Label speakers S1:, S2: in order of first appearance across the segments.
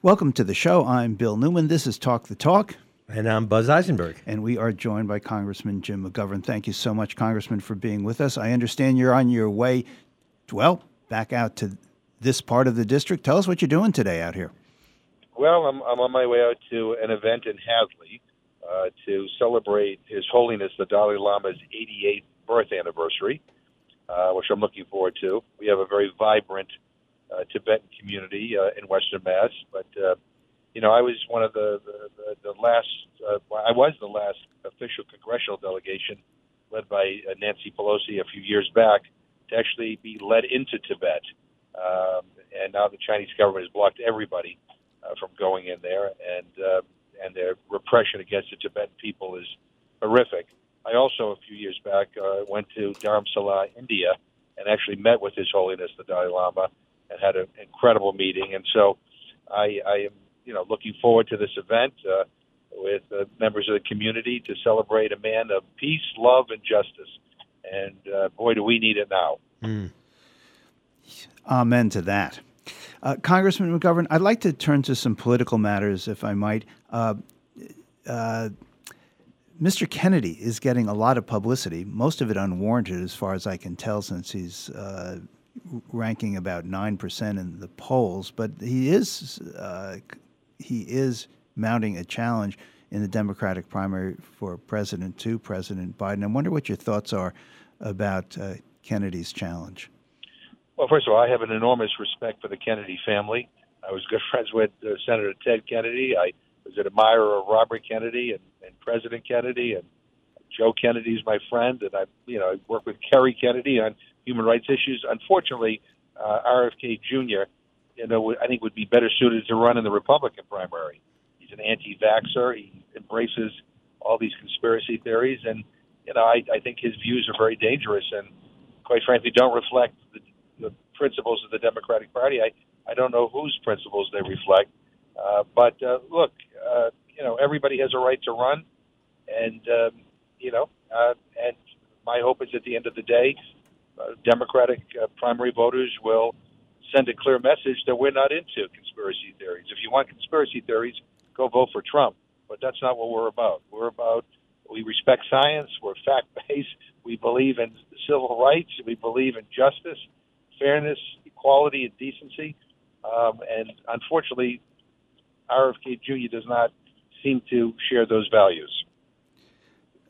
S1: Welcome to the show. I'm Bill Newman. This is Talk the Talk.
S2: And I'm Buzz Eisenberg.
S1: And we are joined by Congressman Jim McGovern. Thank you so much, Congressman, for being with us. I understand you're on your way, well, back out to this part of the district. Tell us what you're doing today out here.
S3: Well, I'm, I'm on my way out to an event in Hadley uh, to celebrate His Holiness the Dalai Lama's 88th birth anniversary, uh, which I'm looking forward to. We have a very vibrant uh, Tibetan community uh, in Western Mass, but uh, you know, I was one of the the, the, the last. Uh, I was the last official congressional delegation led by uh, Nancy Pelosi a few years back to actually be led into Tibet, um, and now the Chinese government has blocked everybody uh, from going in there, and uh, and their repression against the Tibetan people is horrific. I also, a few years back, uh, went to Dharamsala, India, and actually met with His Holiness the Dalai Lama and had an incredible meeting. And so, I, I am, you know, looking forward to this event uh, with uh, members of the community to celebrate a man of peace, love, and justice. And uh, boy, do we need it now. Mm.
S1: Amen to that. Uh, Congressman McGovern, I'd like to turn to some political matters, if I might. Uh, uh, Mr. Kennedy is getting a lot of publicity, most of it unwarranted, as far as I can tell, since he's uh, ranking about nine percent in the polls. But he is uh, he is mounting a challenge in the Democratic primary for president to President Biden. I wonder what your thoughts are about uh, Kennedy's challenge.
S3: Well, first of all, I have an enormous respect for the Kennedy family. I was good friends with uh, Senator Ted Kennedy. I was an admirer of Robert Kennedy and, and President Kennedy, and Joe Kennedy is my friend, and I, you know, I work with Kerry Kennedy on human rights issues. Unfortunately, uh, RFK Jr., you know, I think would be better suited to run in the Republican primary. He's an anti-vaxxer. He embraces all these conspiracy theories, and you know, I, I think his views are very dangerous and, quite frankly, don't reflect the the principles of the Democratic Party. I, I don't know whose principles they reflect. Uh, but uh, look, uh, you know, everybody has a right to run, and um, you know, uh, and my hope is at the end of the day, Democratic uh, primary voters will send a clear message that we're not into conspiracy theories. If you want conspiracy theories, go vote for Trump. But that's not what we're about. We're about we respect science. We're fact based. We believe in civil rights. We believe in justice fairness, equality, and decency. Um, and unfortunately, RFK Jr. does not seem to share those values.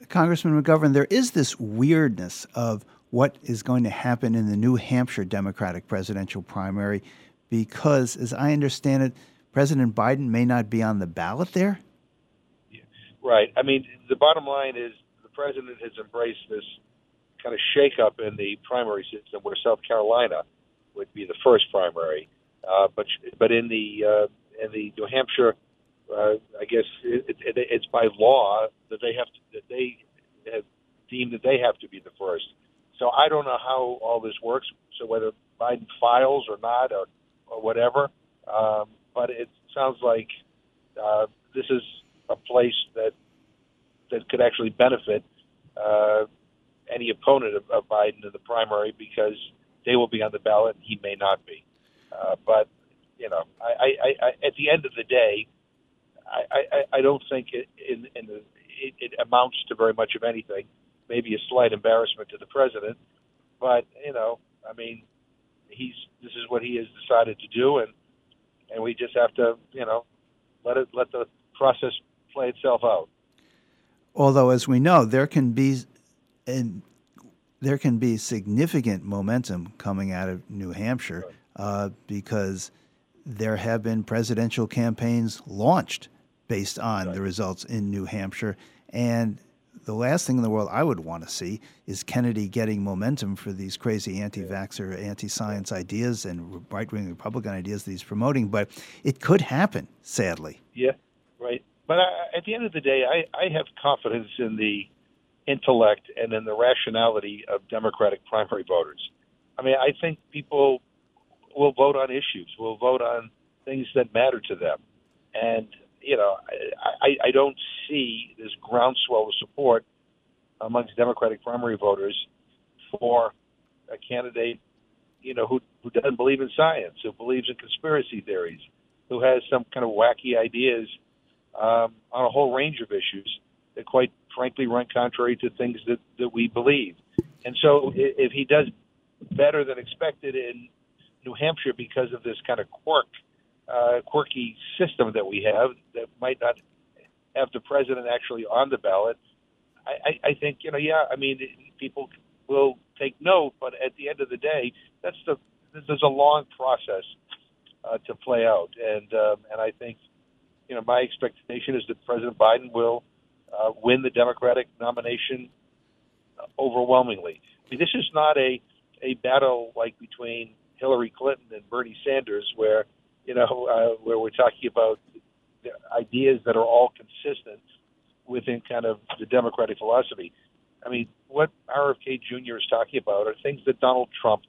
S1: Congressman McGovern, there is this weirdness of what is going to happen in the New Hampshire Democratic presidential primary because, as I understand it, President Biden may not be on the ballot there?
S3: Right. I mean, the bottom line is the president has embraced this kind of shakeup in the primary system, where South Carolina would be the first primary, uh, but but in the uh, in the New Hampshire, uh, I guess it, it, it's by law that they have to, that they have deemed that they have to be the first. So I don't know how all this works. So whether Biden files or not, or or whatever, um, but it sounds like uh, this is a place that that could actually benefit uh, any opponent of, of Biden in the primary because they will be on the ballot and he may not be. Uh, but you know, I, I, I, at the end of the day, I, I, I don't think it, in, in the, it, it amounts to very much of anything. Maybe a slight embarrassment to the president, but you know, I mean, he's this is what he has decided to do, and and we just have to, you know, let it let the process play itself out.
S1: Although, as we know, there can be and there can be significant momentum coming out of New Hampshire uh, because there have been presidential campaigns launched based on right. the results in New Hampshire. And the last thing in the world I would want to see is Kennedy getting momentum for these crazy anti vaxxer, anti science ideas and right wing Republican ideas that he's promoting. But it could happen, sadly.
S3: Yeah, right. But I, at the end of the day, I, I have confidence in the intellect and in the rationality of Democratic primary voters. I mean, I think people will vote on issues, will vote on things that matter to them. And, you know, I, I don't see this groundswell of support amongst Democratic primary voters for a candidate, you know, who, who doesn't believe in science, who believes in conspiracy theories. who has some kind of wacky ideas um, on a whole range of issues that, quite frankly, run contrary to things that, that we believe. And so, if he does better than expected in New Hampshire because of this kind of quirk, uh, quirky system that we have that might not have the president actually on the ballot, I, I, I think you know, yeah, I mean, people will take note, but at the end of the day, that's the there's a long process uh, to play out, and um, and I think you know my expectation is that President Biden will uh, win the Democratic nomination overwhelmingly. I mean, this is not a a battle like between Hillary Clinton and Bernie Sanders, where you know uh, where we're talking about ideas that are all consistent within kind of the Democratic philosophy. I mean, what RFK Jr. is talking about are things that Donald Trump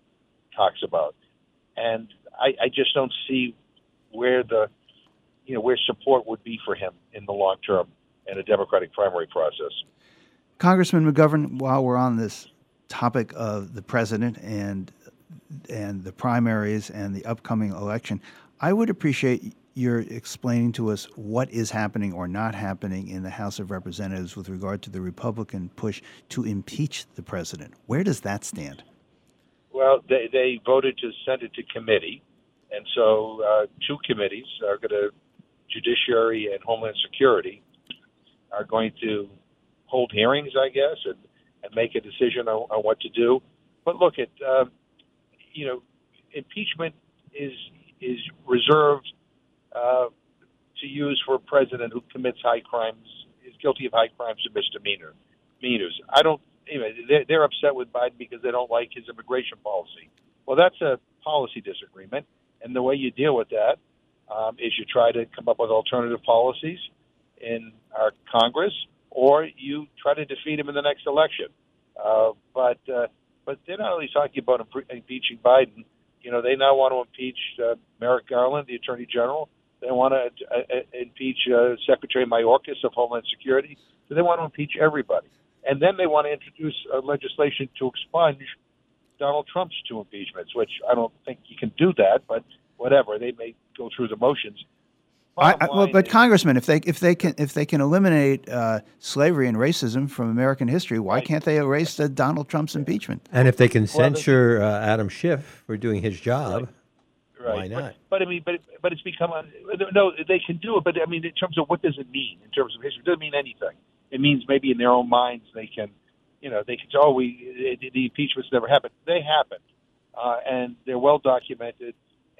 S3: talks about, and I, I just don't see where the you know where support would be for him in the long term in a Democratic primary process.
S1: Congressman McGovern, while we're on this topic of the president and and the primaries and the upcoming election, I would appreciate your explaining to us what is happening or not happening in the House of Representatives with regard to the Republican push to impeach the president. Where does that stand?
S3: Well, they, they voted to send it to committee, and so uh, two committees are going to, Judiciary and Homeland Security, are going to hold hearings, I guess, and, and make a decision on, on what to do. But look, at um, you know, impeachment is is reserved uh, to use for a president who commits high crimes, is guilty of high crimes and misdemeanor. Misdemeanors. I don't. Anyway, they're, they're upset with Biden because they don't like his immigration policy. Well, that's a policy disagreement, and the way you deal with that um, is you try to come up with alternative policies in our Congress, or you try to defeat him in the next election. Uh, but uh, but they're not only talking about impeaching Biden. You know, they now want to impeach uh, Merrick Garland, the Attorney General. They want to uh, uh, impeach uh, Secretary Mayorkas of Homeland Security. So they want to impeach everybody. And then they want to introduce uh, legislation to expunge Donald Trump's two impeachments, which I don't think you can do that, but whatever. They may go through the motions.
S1: I, I, well, but is, Congressman, if they if they can if they can eliminate uh, slavery and racism from American history, why right. can't they erase uh, Donald Trump's impeachment?
S2: And if they can censure uh, Adam Schiff for doing his job,
S3: right.
S2: why not?
S3: But, but, I mean, but but it's become a, no. They can do it, but I mean, in terms of what does it mean in terms of history, it doesn't mean anything. It means maybe in their own minds they can, you know, they can say, oh, we the impeachments never happened. They happened, uh, and they're well documented,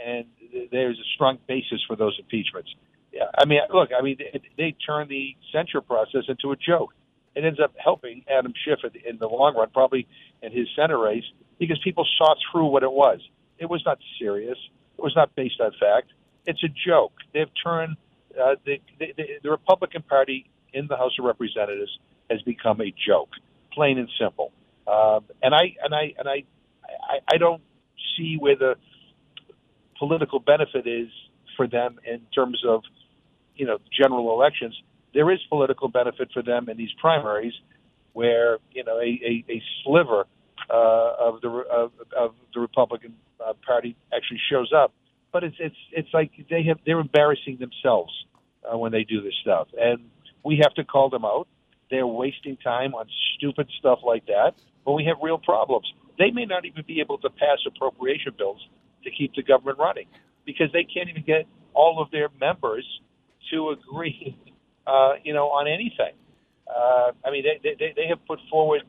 S3: and there's a strong basis for those impeachments. I mean, look, I mean, they, they turn the censure process into a joke. It ends up helping Adam Schiff in the long run, probably in his Senate race, because people saw through what it was. It was not serious. It was not based on fact. It's a joke. They've turned uh, the, the, the Republican Party in the House of Representatives has become a joke, plain and simple. Um, and I and I and I, I I don't see where the political benefit is for them in terms of you know general elections, there is political benefit for them in these primaries, where you know a, a, a sliver uh, of the of, of the Republican uh, Party actually shows up. But it's it's it's like they have they're embarrassing themselves uh, when they do this stuff, and we have to call them out. They're wasting time on stupid stuff like that. But we have real problems. They may not even be able to pass appropriation bills to keep the government running because they can't even get all of their members to agree, uh, you know, on anything. Uh, I mean, they, they, they have put forward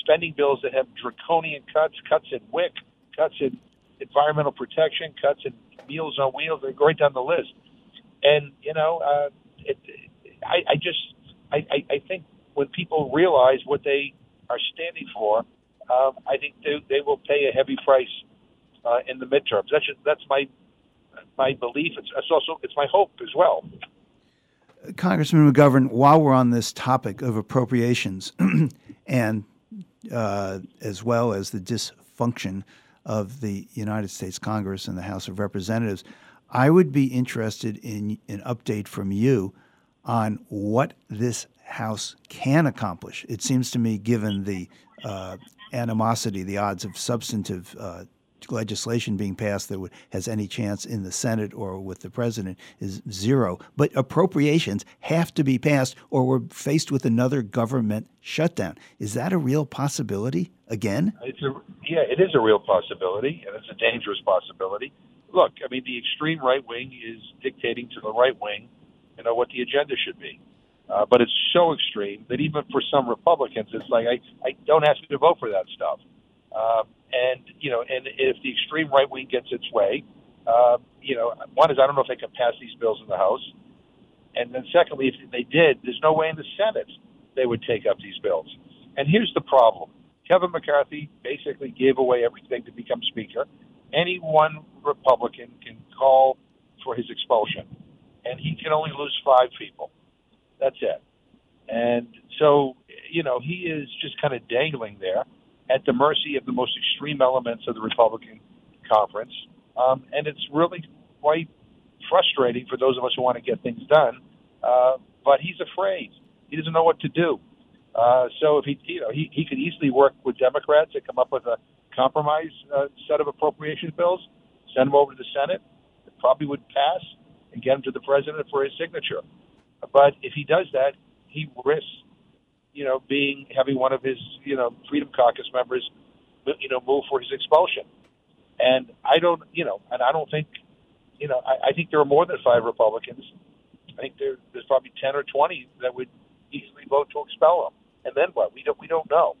S3: spending bills that have draconian cuts, cuts in WIC, cuts in environmental protection, cuts in Meals on Wheels. They go right down the list. And, you know, uh, it, I, I just, I, I, I think when people realize what they are standing for, um, I think they, they will pay a heavy price uh, in the midterms. That's just, that's my my belief. It's, it's also it's my hope as well.
S1: Congressman McGovern, while we're on this topic of appropriations, and uh, as well as the dysfunction of the United States Congress and the House of Representatives, I would be interested in an update from you on what this House can accomplish. It seems to me, given the uh, animosity, the odds of substantive uh, legislation being passed that would, has any chance in the Senate or with the president is zero. But appropriations have to be passed, or we're faced with another government shutdown. Is that a real possibility again?
S3: It's a, yeah, it is a real possibility, and it's a dangerous possibility. Look, I mean, the extreme right wing is dictating to the right wing, you know, what the agenda should be. Uh, but it's so extreme that even for some Republicans, it's like I, I don't ask you to vote for that stuff. Um, and you know, and if the extreme right wing gets its way, uh, you know, one is I don't know if they can pass these bills in the House, and then secondly, if they did, there's no way in the Senate they would take up these bills. And here's the problem: Kevin McCarthy basically gave away everything to become Speaker. Any one Republican can call for his expulsion, and he can only lose five people. That's it. And so, you know, he is just kind of dangling there at the mercy of the most extreme elements of the Republican conference. Um, and it's really quite frustrating for those of us who want to get things done. Uh, but he's afraid. He doesn't know what to do. Uh, so if he, you know, he, he could easily work with Democrats to come up with a compromise uh, set of appropriation bills, send them over to the Senate. It probably would pass and get them to the president for his signature. But if he does that, he risks you know, being having one of his, you know, Freedom Caucus members, you know, move for his expulsion. And I don't, you know, and I don't think, you know, I, I think there are more than five Republicans. I think there, there's probably ten or twenty that would easily vote to expel him. And then what? We don't, we don't know.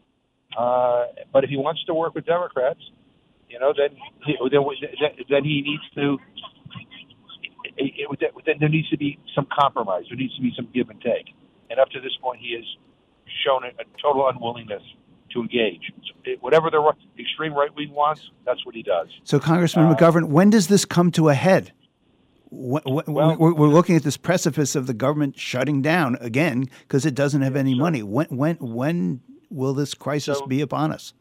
S3: Uh, but if he wants to work with Democrats, you know, then he, then then he needs to. It, it, then there needs to be some compromise. There needs to be some give and take. And up to this point, he is shown a, total unwillingness to engage. So it, whatever the extreme right wing wants, that's what he does.
S1: So, Congressman uh, McGovern, when does this come to a head? When, well, we're, we're, looking at this precipice of the government shutting down again because it doesn't have any so, money. When when when will this crisis so, be upon us?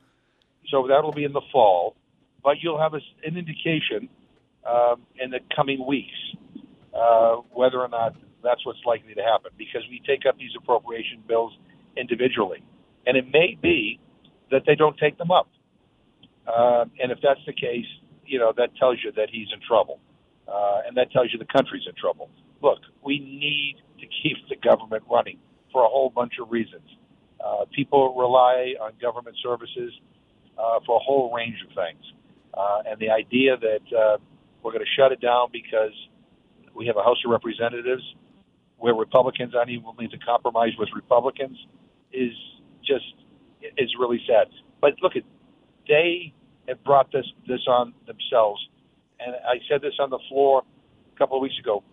S3: So that'll be in the fall, but you'll have a, an indication um, in the coming weeks uh, whether or not that's what's likely to happen because we take up these appropriation bills individually. And it may be that they don't take them up. Uh, and if that's the case, you know, that tells you that he's in trouble. Uh, and that tells you the country's in trouble. Look, we need to keep the government running for a whole bunch of reasons. Uh, people rely on government services uh, for a whole range of things. Uh, and the idea that uh, we're going to shut it down because we have a House of Representatives where Republicans aren't even willing to compromise with Republicans is just is really sad. But look at they have brought this this on themselves, and I said this on the floor a couple of weeks ago.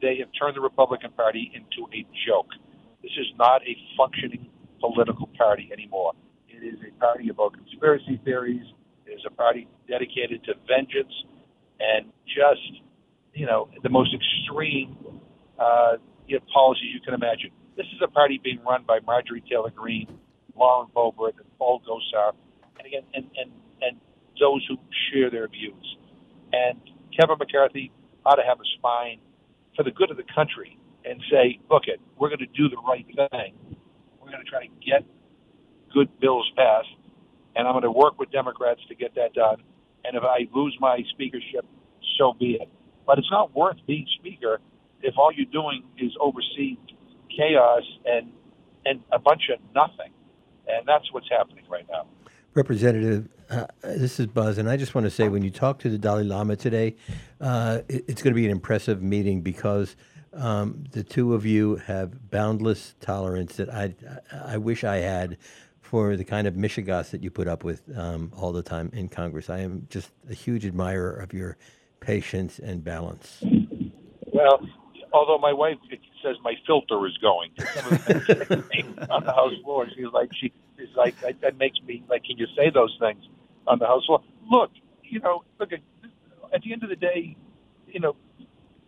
S3: They have turned the Republican Party into a joke. This is not a functioning political party anymore. It is a party about conspiracy theories. It is a party dedicated to vengeance and just, you know, the most extreme uh, you know, policies you can imagine. This is a party being run by Marjorie Taylor Greene, Lauren Boebert, and Paul Gosar, and again, and, and, and those who share their views. And Kevin McCarthy ought to have a spine for the good of the country and say, look, it, we're going to do the right thing. We're going to try to get good bills passed, and I'm going to work with Democrats to get that done. And if I lose my speakership, so be it. But it's not worth being speaker if all you're doing is oversee chaos and and a bunch of nothing, and that's what's happening right now.
S2: Representative, uh, this is Buzz, and I just want to say when you talk to the Dalai Lama today, uh, it, it's going to be an impressive meeting because um, the two of you have boundless tolerance that I I wish I had for the kind of mishigas that you put up with um, all the time in Congress. I am just a huge admirer of your patience and balance.
S3: Well, although my wife says my filter is going on the house floor. She's like, she is like, that, makes me like, can you say those things on the house floor? Look, you know, look at, at the end of the day, you know,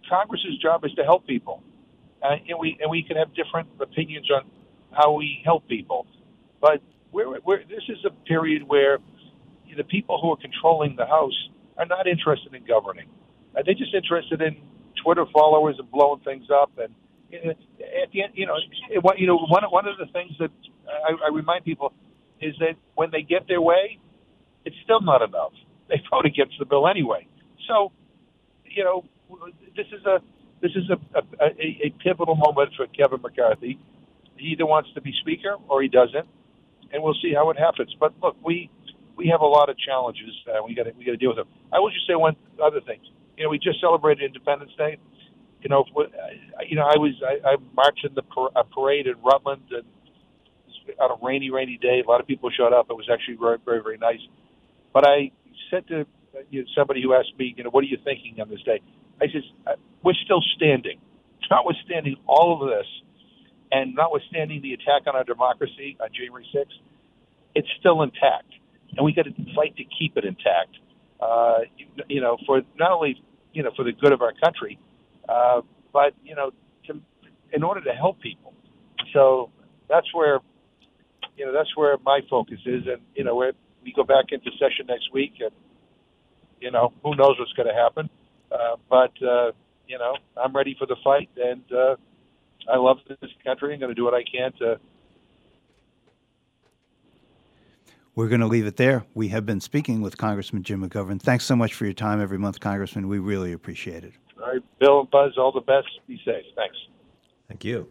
S3: Congress's job is to help people, uh, and we and we can have different opinions on how we help people, but we're, we're, this is a period where the people who are controlling the House are not interested in governing. Uh, they're just interested in Twitter followers and blowing things up. And at the end, you know, what you know, one one of the things that I, I remind people is that when they get their way, it's still not enough. they vote against the bill anyway. So, you know, this is a this is a, a, a, pivotal moment for Kevin McCarthy. He either wants to be speaker or he doesn't, and we'll see how it happens. But look, we we have a lot of challenges. Uh, we got we got to deal with them. I will just say one other thing. You know, we just celebrated Independence Day. You know, you know, I was I, I marched in the par- a parade in Rutland and on a rainy, rainy day. A lot of people showed up. It was actually very, very, very nice. But I said to you know, somebody who asked me, you know, what are you thinking on this day? I said, uh, we're still standing. Notwithstanding all of this, and notwithstanding the attack on our democracy on January 6th, it's still intact, and we got to fight to keep it intact. Uh, you, you know, for not only you know for the good of our country, uh, but you know, to, in order to help people. So that's where you know that's where my focus is, and you know where we go back into session next week, and you know who knows what's going to happen, uh, but uh, you know I'm ready for the fight, and uh, I love this country. I'm going to do what I can to.
S1: We're going to leave it there. We have been speaking with Congressman Jim McGovern. Thanks so much for your time every month, Congressman. We really appreciate it.
S3: All right, Bill and Buzz, all the best. Be safe. Thanks.
S2: Thank you.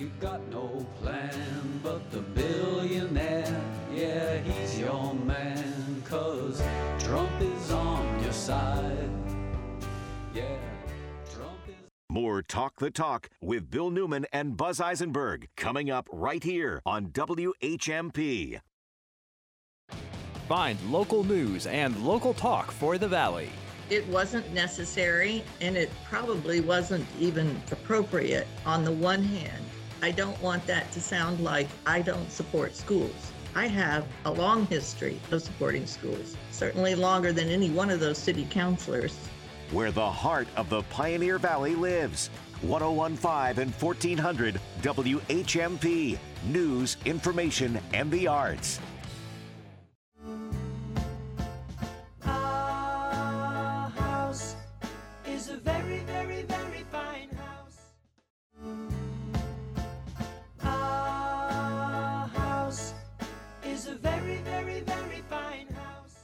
S4: You got no plan, but the billionaire, yeah, he's your man. Cause Trump is on your side. Yeah, Trump is.
S5: More Talk the Talk with Bill Newman and Buzz Eisenberg coming up right here on WHMP.
S6: Find local news and local talk for the Valley.
S7: It wasn't necessary and it probably wasn't even appropriate on the one hand. I don't want that to sound like I don't support schools. I have a long history of supporting schools, certainly longer than any one of those city councilors.
S5: Where the heart of the Pioneer Valley lives. 1015 and 1400 WHMP. News, information, and the arts.
S8: Our house is a very, very, very fine house. Our house is a very, very, very fine house.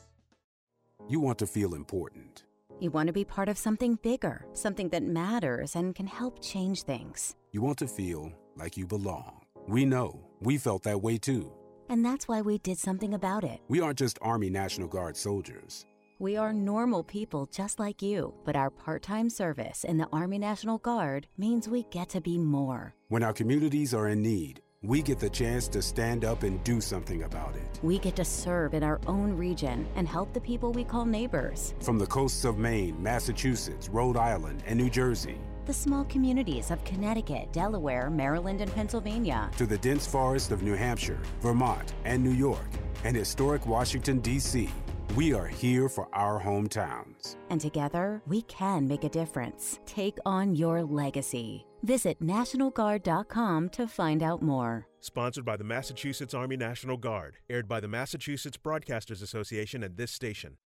S9: You want to feel important.
S10: You want to be part of something bigger, something that matters and can help change things.
S9: You want to feel like you belong. We know. We felt that way too.
S10: And that's why we did something about it.
S9: We aren't just Army National Guard soldiers.
S10: We are normal people just like you, but our part time service in the Army National Guard means we get to be more.
S9: When our communities are in need, we get the chance to stand up and do something about it.
S10: We get to serve in our own region and help the people we call neighbors.
S9: From the coasts of Maine, Massachusetts, Rhode Island, and New Jersey,
S10: The small communities of Connecticut, Delaware, Maryland, and Pennsylvania.
S9: to the dense forest of New Hampshire, Vermont, and New York, and historic Washington, D.C., we are here for our hometowns.
S10: And together, we can make a difference. Take on your legacy. Visit NationalGuard.com to find out more.
S11: Sponsored by the Massachusetts Army National Guard. Aired by the Massachusetts Broadcasters Association and this station.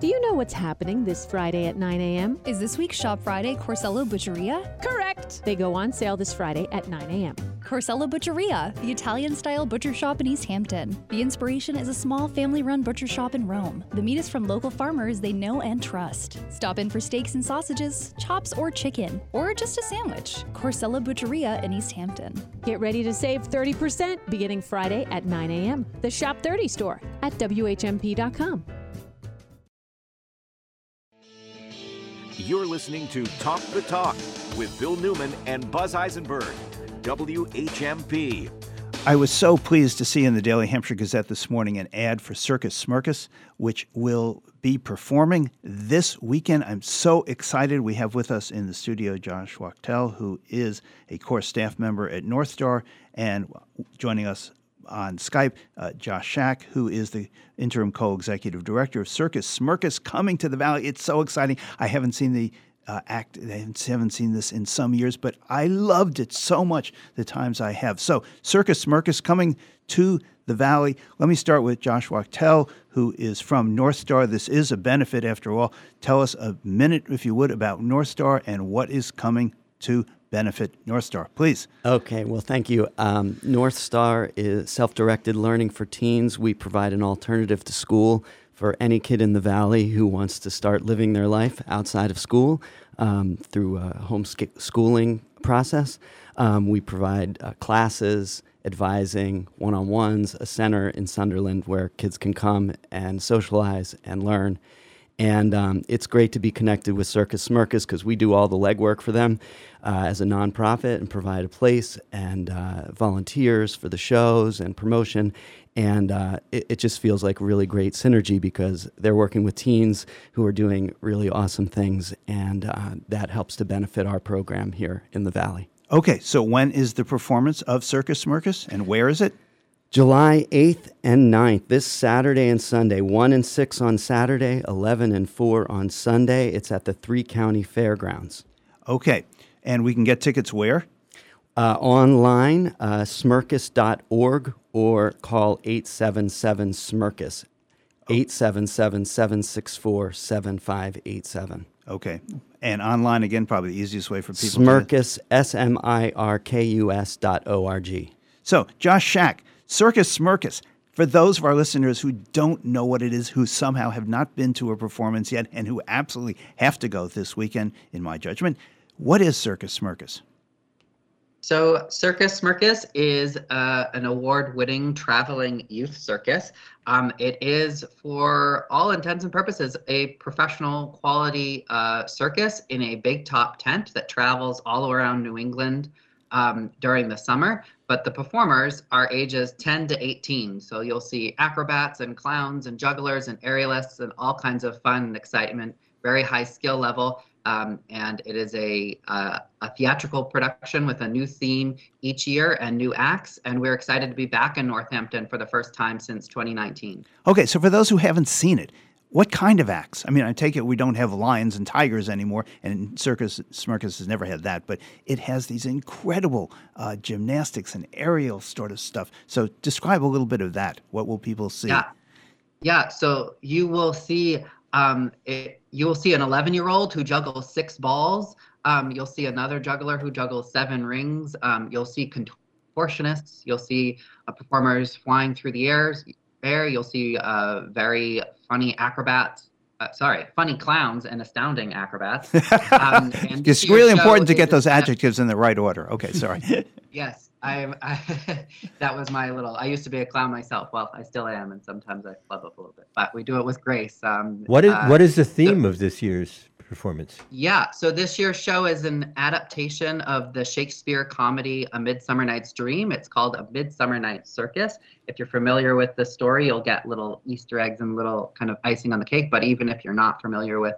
S12: Do you know what's happening this Friday at 9 a.m.?
S13: Is this week's Shop Friday Corsello Butcheria?
S12: Correct! They go on sale this Friday at 9 a.m.
S13: Corsello Butcheria, the Italian style butcher shop in Easthampton. The inspiration is a small family run butcher shop in Rome. The meat is from local farmers they know and trust. Stop in for steaks and sausages, chops or chicken, or just a sandwich. Corsello Butcheria in Easthampton.
S12: Get ready to save 30% beginning Friday at 9 a.m. The Shop 30 store at WHMP.com.
S5: You're listening to Talk the Talk with Bill Newman and Buzz Eisenberg. WHMP.
S1: I was so pleased to see in the Daily Hampshire Gazette this morning an ad for Circus Smirkus, which will be performing this weekend. I'm so excited. We have with us in the studio Josh Wachtel, who is a core staff member at North Star, and joining us on Skype, uh, Josh Shack, who is the interim co-executive director of Circus Smirkus, coming to the Valley. It's so exciting. I haven't seen the uh, act. I haven't seen this in some years, but I loved it so much the times I have. So, Circus Smirkus coming to the Valley. Let me start with Josh Wachtel, who is from North Star. This is a benefit after all. Tell us a minute, if you would, about North Star and what is coming to benefit North Star. Please.
S14: Okay, well, thank you. Um, North Star is self directed learning for teens. We provide an alternative to school for any kid in the Valley who wants to start living their life outside of school um, through a homeschooling process. Um, we provide uh, classes, advising, one on ones, a center in Sunderland where kids can come and socialize and learn. And um, it's great to be connected with Circus Smirkus because we do all the legwork for them uh, as a nonprofit and provide a place and uh, volunteers for the shows and promotion. And uh, it, it, just feels like really great synergy because they're working with teens who are doing really awesome things, and uh, that helps to benefit our program here in the Valley.
S1: Okay, so when is the performance of Circus Smirkus and where is it?
S14: July 8th and 9th, this Saturday and Sunday, 1 and 6 on Saturday, 11 and 4 on Sunday. It's at the Three County Fairgrounds.
S1: Okay, and we can get tickets where?
S14: Uh, online, uh, smirkus.org, or call 877 Smirkus, 877 764 7587.
S1: Okay. And online again, probably the easiest way for people.
S14: Smirkus, S M I R K U S dot O R G.
S1: So, Josh Schack, Circus Smirkus. For those of our listeners who don't know what it is, who somehow have not been to a performance yet, and who absolutely have to go this weekend, in my judgment, what is Circus Smirkus?
S15: So, Circus Smirkus is uh, an award winning traveling youth circus. Um, it is, for all intents and purposes, a professional quality uh, circus in a big top tent that travels all around New England um, during the summer. But the performers are ages 10 to 18. So, you'll see acrobats and clowns and jugglers and aerialists and all kinds of fun and excitement, very high skill level. Um, and it is a, uh, a theatrical production with a new theme each year and new acts. And we're excited to be back in Northampton for the first time since 2019.
S1: Okay, so for those who haven't seen it, what kind of acts? I mean, I take it we don't have lions and tigers anymore, and Circus Smirkus has never had that, but it has these incredible uh, gymnastics and aerial sort of stuff. So describe a little bit of that. What will people see?
S15: Yeah, yeah. So you will see um, it, you'll see an 11 year old who juggles six balls. Um, you'll see another juggler who juggles seven rings. Um, you'll see contortionists. You'll see uh, performers flying through the airs, air. You'll see uh, very funny acrobats. Uh, sorry, funny clowns and astounding acrobats. Um,
S1: and it's really important to get those adjectives in the right order. Okay, sorry.
S15: yes, I, I that was my little. I used to be a clown myself. Well, I still am, and sometimes I flub up a little bit. But we do it with grace. Um,
S2: what is
S15: uh,
S2: what is the theme so, of this year's performance?
S15: Yeah, so this year's show is an adaptation of the Shakespeare comedy A Midsummer Night's Dream. It's called A Midsummer Night's Circus. If you're familiar with the story, you'll get little Easter eggs and little kind of icing on the cake. But even if you're not familiar with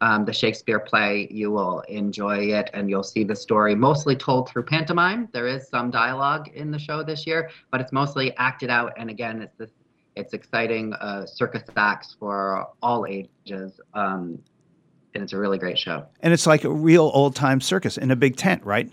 S15: um, the Shakespeare play, you will enjoy it and you'll see the story mostly told through pantomime. There is some dialogue in the show this year, but it's mostly acted out. And again, it's this, it's exciting uh, circus acts for all ages. Um, and it's a really great show.
S1: And it's like a real old time circus in a big tent, right?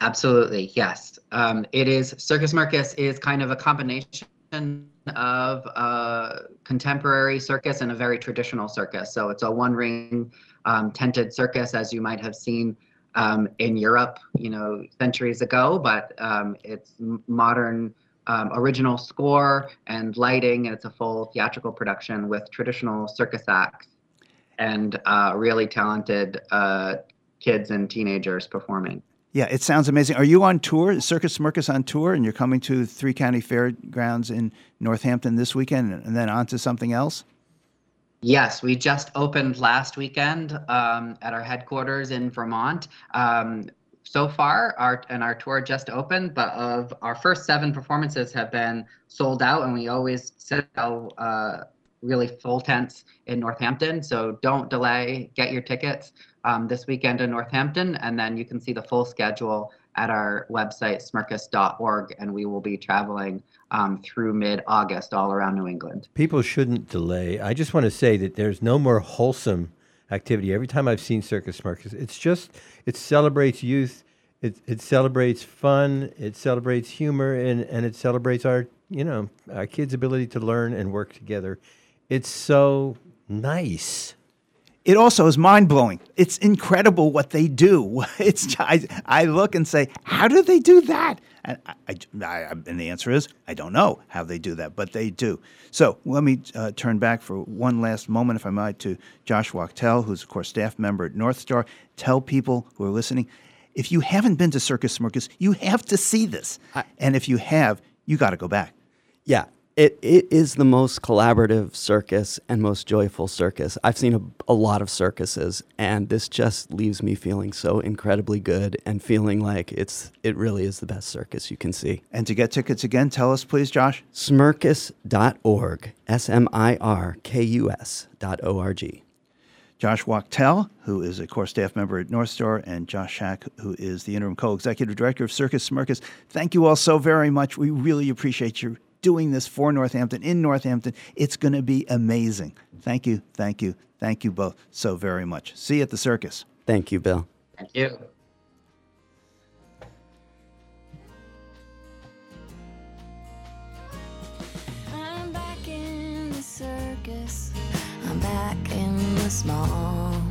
S15: Absolutely, yes. Um, it is Circus Smirkus is kind of a combination of a contemporary circus and a very traditional circus. So it's a one ring um, tented circus, as you might have seen um, in Europe, you know, centuries ago, but um, it's modern. Um, original score and lighting, and it's a full theatrical production with traditional circus acts and uh, really talented uh, kids and teenagers performing.
S1: Yeah, it sounds amazing. Are you on tour, Circus Smirkus on tour, and you're coming to Three County Fairgrounds in Northampton this weekend and then on to something else?
S15: Yes, we just opened last weekend um, at our headquarters in Vermont. Um, so far, our and our tour just opened, but of our first seven performances have been sold out, and we always sell uh, really full tents in Northampton. So don't delay, get your tickets um, this weekend in Northampton, and then you can see the full schedule at our website, smirkus.org, and we will be traveling um, through mid August all around New England.
S2: People shouldn't delay. I just want to say that there's no more wholesome activity. Every time I've seen Circus Smirkus, it's just, it celebrates youth, it, it celebrates fun, it celebrates humor, and, and it celebrates our, you know, our kids' ability to learn and work together. It's so nice
S1: it also is mind blowing. It's incredible what they do. It's I, I look and say, how do they do that? And I, I, I, and the answer is I don't know how they do that, but they do. So let me uh, turn back for one last moment, if I might, to Josh Wachtel, who's of course staff member at North Star. Tell people who are listening, if you haven't been to Circus Smirkus, you have to see this, and if you have, you got to go back.
S14: Yeah, it, it is the most collaborative circus and most joyful circus. I've seen a, a lot of circuses, and this just leaves me feeling so incredibly good and feeling like it's it really is the best circus you can see.
S1: And to get tickets again, tell us please, Josh.
S14: Smirkus.org, S M I R K U S dot O R G.
S1: Josh Wachtel, who is a core staff member at North Star, and Josh Shack, who is the interim co-executive director of Circus Smirkus. Thank you all so very much. We really appreciate your doing this for Northampton in Northampton. It's going to be amazing. Thank you, thank you, thank you both so very much. See you at the circus.
S14: Thank you, Bill.
S15: Thank you.
S16: I'm back in the circus. I'm back in the small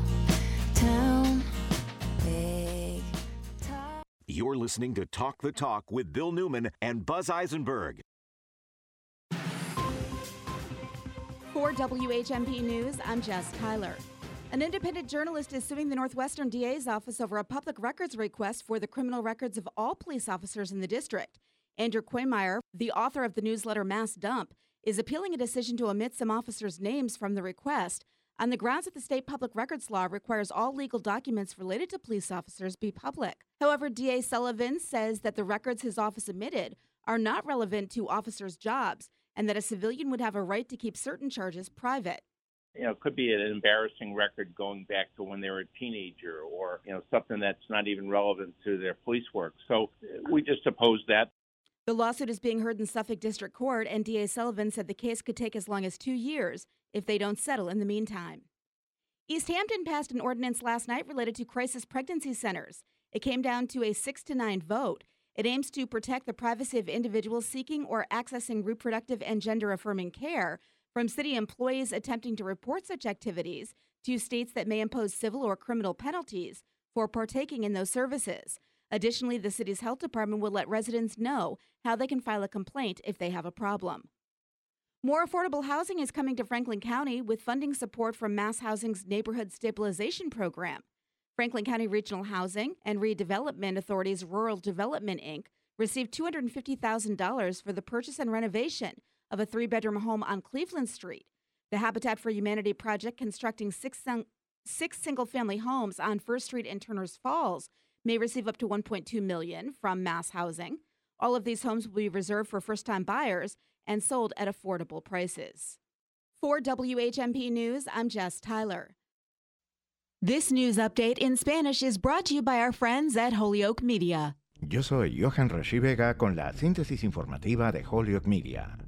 S16: town. Big
S5: You're listening to Talk the Talk with Bill Newman and Buzz Eisenberg.
S17: For WHMP News, I'm Jess Tyler. An independent journalist is suing the Northwestern DA's office over a public records request for the criminal records of all police officers in the district. Andrew Quemere, the author of the newsletter Mass Dump, is appealing a decision to omit some officers' names from the request on the grounds that the state public records law requires all legal documents related to police officers be public. However, DA Sullivan says that the records his office omitted are not relevant to officers' jobs and that a civilian would have a right to keep certain charges private.
S18: you know, it could be an embarrassing record going back to when they were a teenager or, you know, something that's not even relevant to their police work. So uh, we just oppose that.
S17: The lawsuit is being heard in Suffolk District Court, and DA Sullivan said the case could take as long as two years if they don't settle in the meantime. Easthampton passed an ordinance last night related to crisis pregnancy centers. It came down to a six to nine vote. It aims to protect the privacy of individuals seeking or accessing reproductive and gender affirming care from city employees attempting to report such activities to states that may impose civil or criminal penalties for partaking in those services. Additionally, the city's health department will let residents know how they can file a complaint if they have a problem. More affordable housing is coming to Franklin County with funding support from Mass Housing's Neighborhood Stabilization Program. Franklin County Regional Housing and Redevelopment Authority's Rural Development Inc. received $250,000 for the purchase and renovation of a three bedroom home on Cleveland Street. The Habitat for Humanity project constructing six, six single family homes on First Street in Turner's Falls may receive up to $1.2 million from Mass Housing. All of these homes will be reserved for first-time buyers and sold at affordable prices. For WHMP News, I'm Jess Tyler. This news update in Spanish is brought to you by our friends at Holyoke Media.
S19: Yo soy Johan Rashi Vega con la síntesis informativa de Holyoke Media.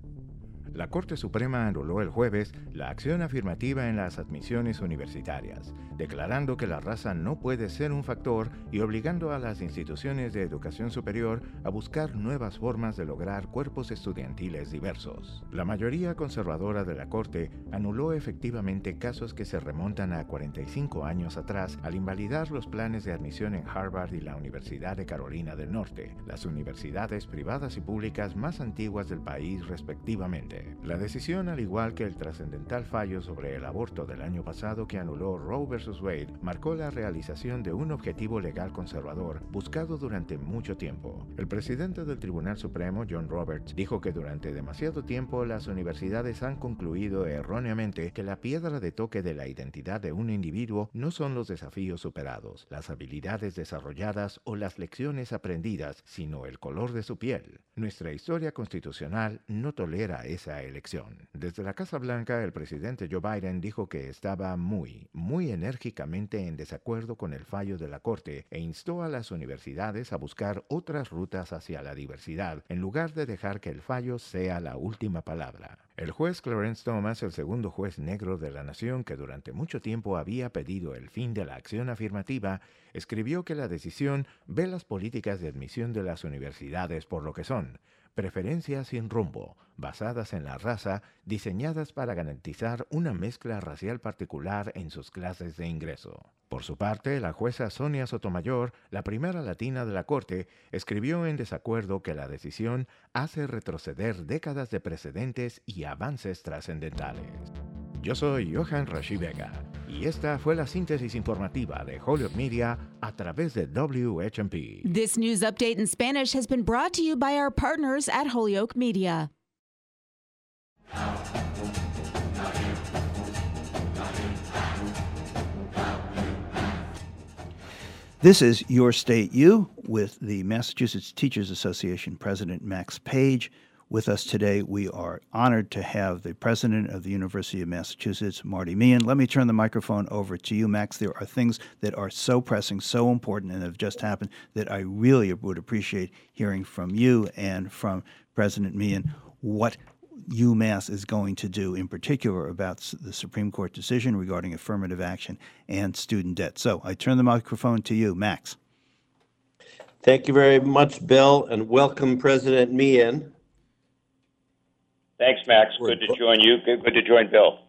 S19: La Corte Suprema anuló el jueves la acción afirmativa en las admisiones universitarias, declarando que la raza no puede ser un factor y obligando a las instituciones de educación superior a buscar nuevas formas de lograr cuerpos estudiantiles diversos. La mayoría conservadora de la Corte anuló efectivamente casos que se remontan a 45 años atrás al invalidar los planes de admisión en Harvard y la Universidad de Carolina del Norte, las universidades privadas y públicas más antiguas del país respectivamente. La decisión, al igual que el trascendental fallo sobre el aborto del año pasado que anuló Roe vs. Wade, marcó la realización de un objetivo legal conservador buscado durante mucho tiempo. El presidente del Tribunal Supremo, John Roberts, dijo que durante demasiado tiempo las universidades han concluido erróneamente que la piedra de toque de la identidad de un individuo no son los desafíos superados, las habilidades desarrolladas o las lecciones aprendidas, sino el color de su piel. Nuestra historia constitucional no tolera esa elección. Desde la Casa Blanca, el presidente Joe Biden dijo que estaba muy, muy enérgicamente en desacuerdo con el fallo de la Corte e instó a las universidades a buscar otras rutas hacia la diversidad, en lugar de dejar que el fallo sea la última palabra. El juez Clarence Thomas, el segundo juez negro de la nación que durante mucho tiempo había pedido el fin de la acción afirmativa, escribió que la decisión ve las políticas de admisión de las universidades por lo que son, preferencias sin rumbo, basadas en la raza, diseñadas para garantizar una mezcla racial particular en sus clases de ingreso. Por su parte, la jueza Sonia Sotomayor, la primera latina de la Corte, escribió en desacuerdo que la decisión hace retroceder décadas de precedentes y avances trascendentales. Yo soy Johan Rashi Vega y esta fue la síntesis informativa de Holyoke Media a través de WHMP.
S17: This news update in Spanish has been brought to you by our partners at Holyoke Media.
S1: This is Your State You with the Massachusetts Teachers Association President Max Page. With us today, we are honored to have the president of the University of Massachusetts, Marty Meehan. Let me turn the microphone over to you, Max. There are things that are so pressing, so important, and have just happened that I really would appreciate hearing from you and from President Meehan what UMass is going to do in particular about the Supreme Court decision regarding affirmative action and student debt. So I turn the microphone to you, Max.
S20: Thank you very much, Bill, and welcome President Meehan.
S21: Thanks, Max. Good to join you. Good, good to join Bill.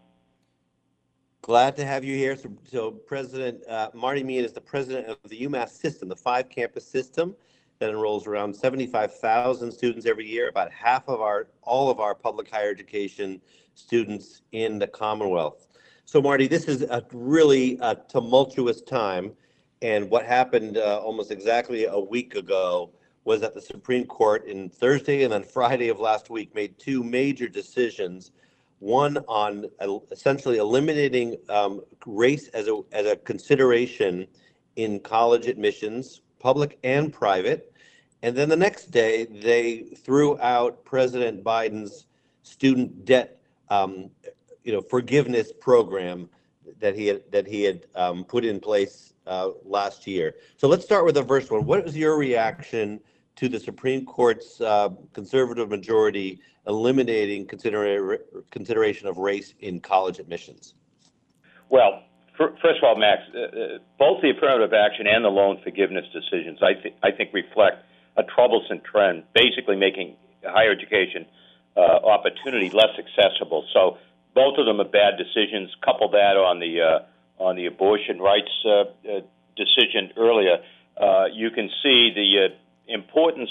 S20: Glad to have you here. So, so President uh, Marty Meehan is the president of the UMass system, the five campus system that enrolls around 75,000 students every year, about half of our, all of our public higher education students in the Commonwealth. So, Marty, this is a really uh, tumultuous time. And what happened uh, almost exactly a week ago was that the Supreme Court in Thursday and then Friday of last week made two major decisions. One on essentially eliminating um, race as a, as a consideration in college admissions, public and private. And then the next day, they threw out President Biden's student debt, um, you know, forgiveness program that he had that he had um, put in place uh, last year. So let's start with the first one. What was your reaction to the Supreme Court's uh, conservative majority eliminating considera- consideration of race in college admissions?
S21: Well, fir- first of all, Max, uh, uh, both the affirmative action and the loan forgiveness decisions, I, th- I think, reflect a troublesome trend, basically making higher education uh, opportunity less accessible. So both of them are bad decisions. Couple that on the uh, on the abortion rights uh, uh, decision earlier, uh, you can see the uh, importance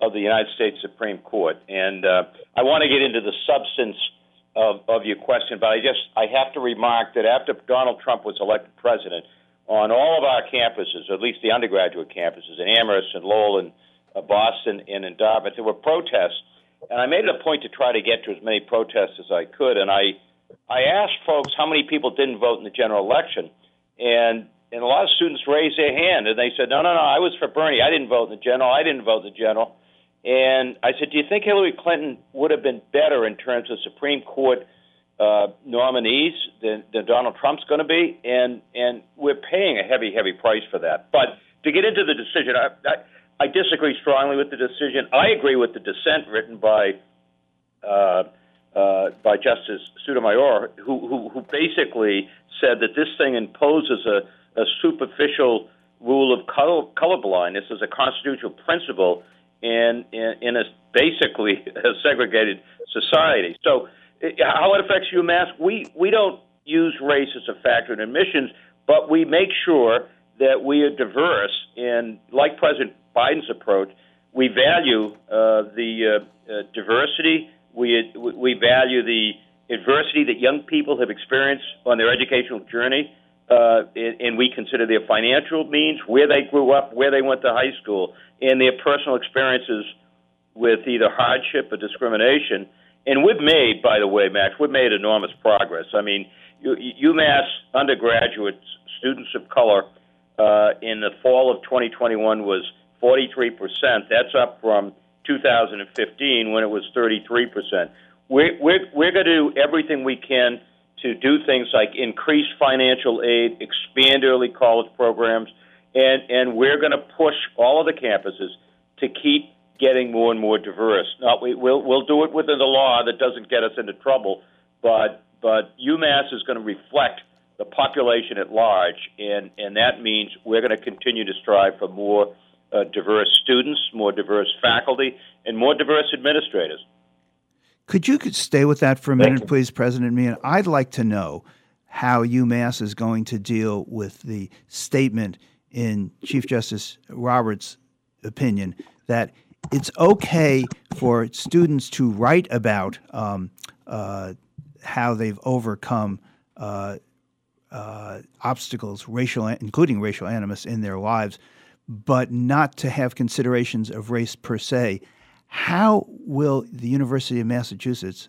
S21: of the United States Supreme Court. And I want to get into the substance of, of your question, but I just I have to remark that after Donald Trump was elected president, on all of our campuses, at least the undergraduate campuses in Amherst and Lowell and uh, Boston and in Dartmouth, there were protests, and I made it a point to try to get to as many protests as I could. And I I asked folks how many people didn't vote in the general election, and and a lot of students raised their hand and they said, no, no, no, I was for Bernie. I didn't vote in the general. I didn't vote in the general. And I said, do you think Hillary Clinton would have been better in terms of Supreme Court uh, nominees than, than Donald Trump's going to be? And and we're paying a heavy, heavy price for that. But to get into the decision, I, I, I disagree strongly with the decision. I agree with the dissent written by uh, uh, by Justice Sotomayor, who, who who basically said that this thing imposes a, a superficial rule of color, colorblindness as a constitutional principle in, in, in a basically a segregated society. So, eh, how it affects UMass, we, we don't use race as a factor in admissions, but we make sure that we are diverse. And like President Biden's approach, we value uh, the uh, uh, diversity. We we value the adversity that young people have experienced on their educational journey, uh, and, we consider their financial means, where they grew up, where they went to high school, and their personal experiences with either hardship or discrimination. And we've made, by the way, Max, we've made enormous progress. I mean, UMass undergraduate students of color uh, in the fall of 2021 was 43%. That's up from 2015 when it was 33%. We're, we're, we're going to do everything we can to do things like increase financial aid, expand early college programs, and, and we're going to push all of the campuses to keep getting more and more diverse. Now, we, we'll, we'll do it within the law that doesn't get us into trouble, but, but UMass is going to reflect the population at large, and, and that means we're going to continue to strive for more uh, diverse students, more diverse faculty, and more diverse administrators.
S1: Could you stay with that for a minute, please, President Meehan? I'd like to know how UMass is going to deal with the statement in Chief Justice Roberts' opinion that it's okay for students to write about um, uh, how they've overcome uh, uh, obstacles, racial, including racial animus, in their lives, but not to have considerations of race per se. How will the University of Massachusetts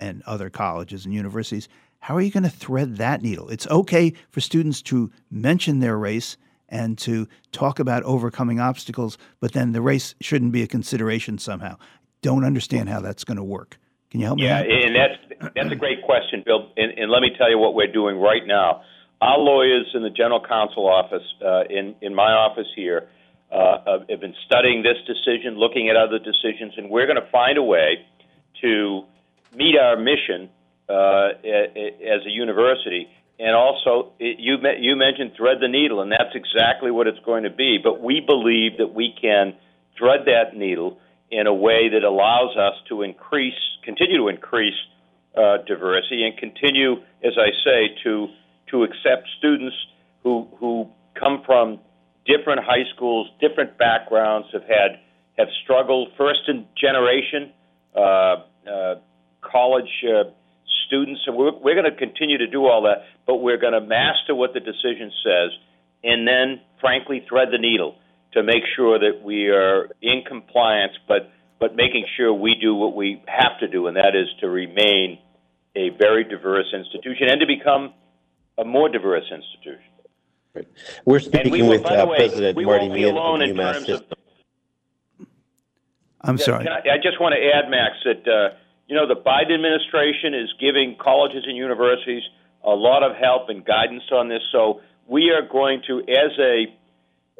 S1: and other colleges and universities, how are you going to thread that needle? It's okay for students to mention their race and to talk about overcoming obstacles, but then the race shouldn't be a consideration somehow. Don't understand how that's going to work. Can you help
S21: yeah,
S1: me?
S21: Yeah, and that's that's a great question, Bill. And, and, let me tell you what we're doing right now. Our lawyers in the general counsel office, uh, in in my office here, uh, have been studying this decision, looking at other decisions, and we're going to find a way to meet our mission uh, as a university. And also, you you mentioned thread the needle, and that's exactly what it's going to be. But we believe that we can thread that needle in a way that allows us to increase, continue to increase uh, diversity, and continue, as I say, to to accept students who who come from different high schools, different backgrounds, have had have struggled first in generation uh, uh, college uh, students, and we're, we're going to continue to do all that, but we're going to master what the decision says, and then, frankly, thread the needle to make sure that we are in compliance, but but making sure we do what we have to do, and that is to remain a very diverse institution and to become a more diverse institution.
S20: Right. We're speaking
S21: we will,
S20: with
S21: by
S20: uh,
S21: way,
S20: President Marty
S21: won't be
S20: Meehan
S21: alone
S20: of UMass
S21: terms
S20: System.
S1: I'm sorry.
S21: I, I just want to add, Max, that uh, you know the Biden administration is giving colleges and universities a lot of help and guidance on this. So we are going to, as a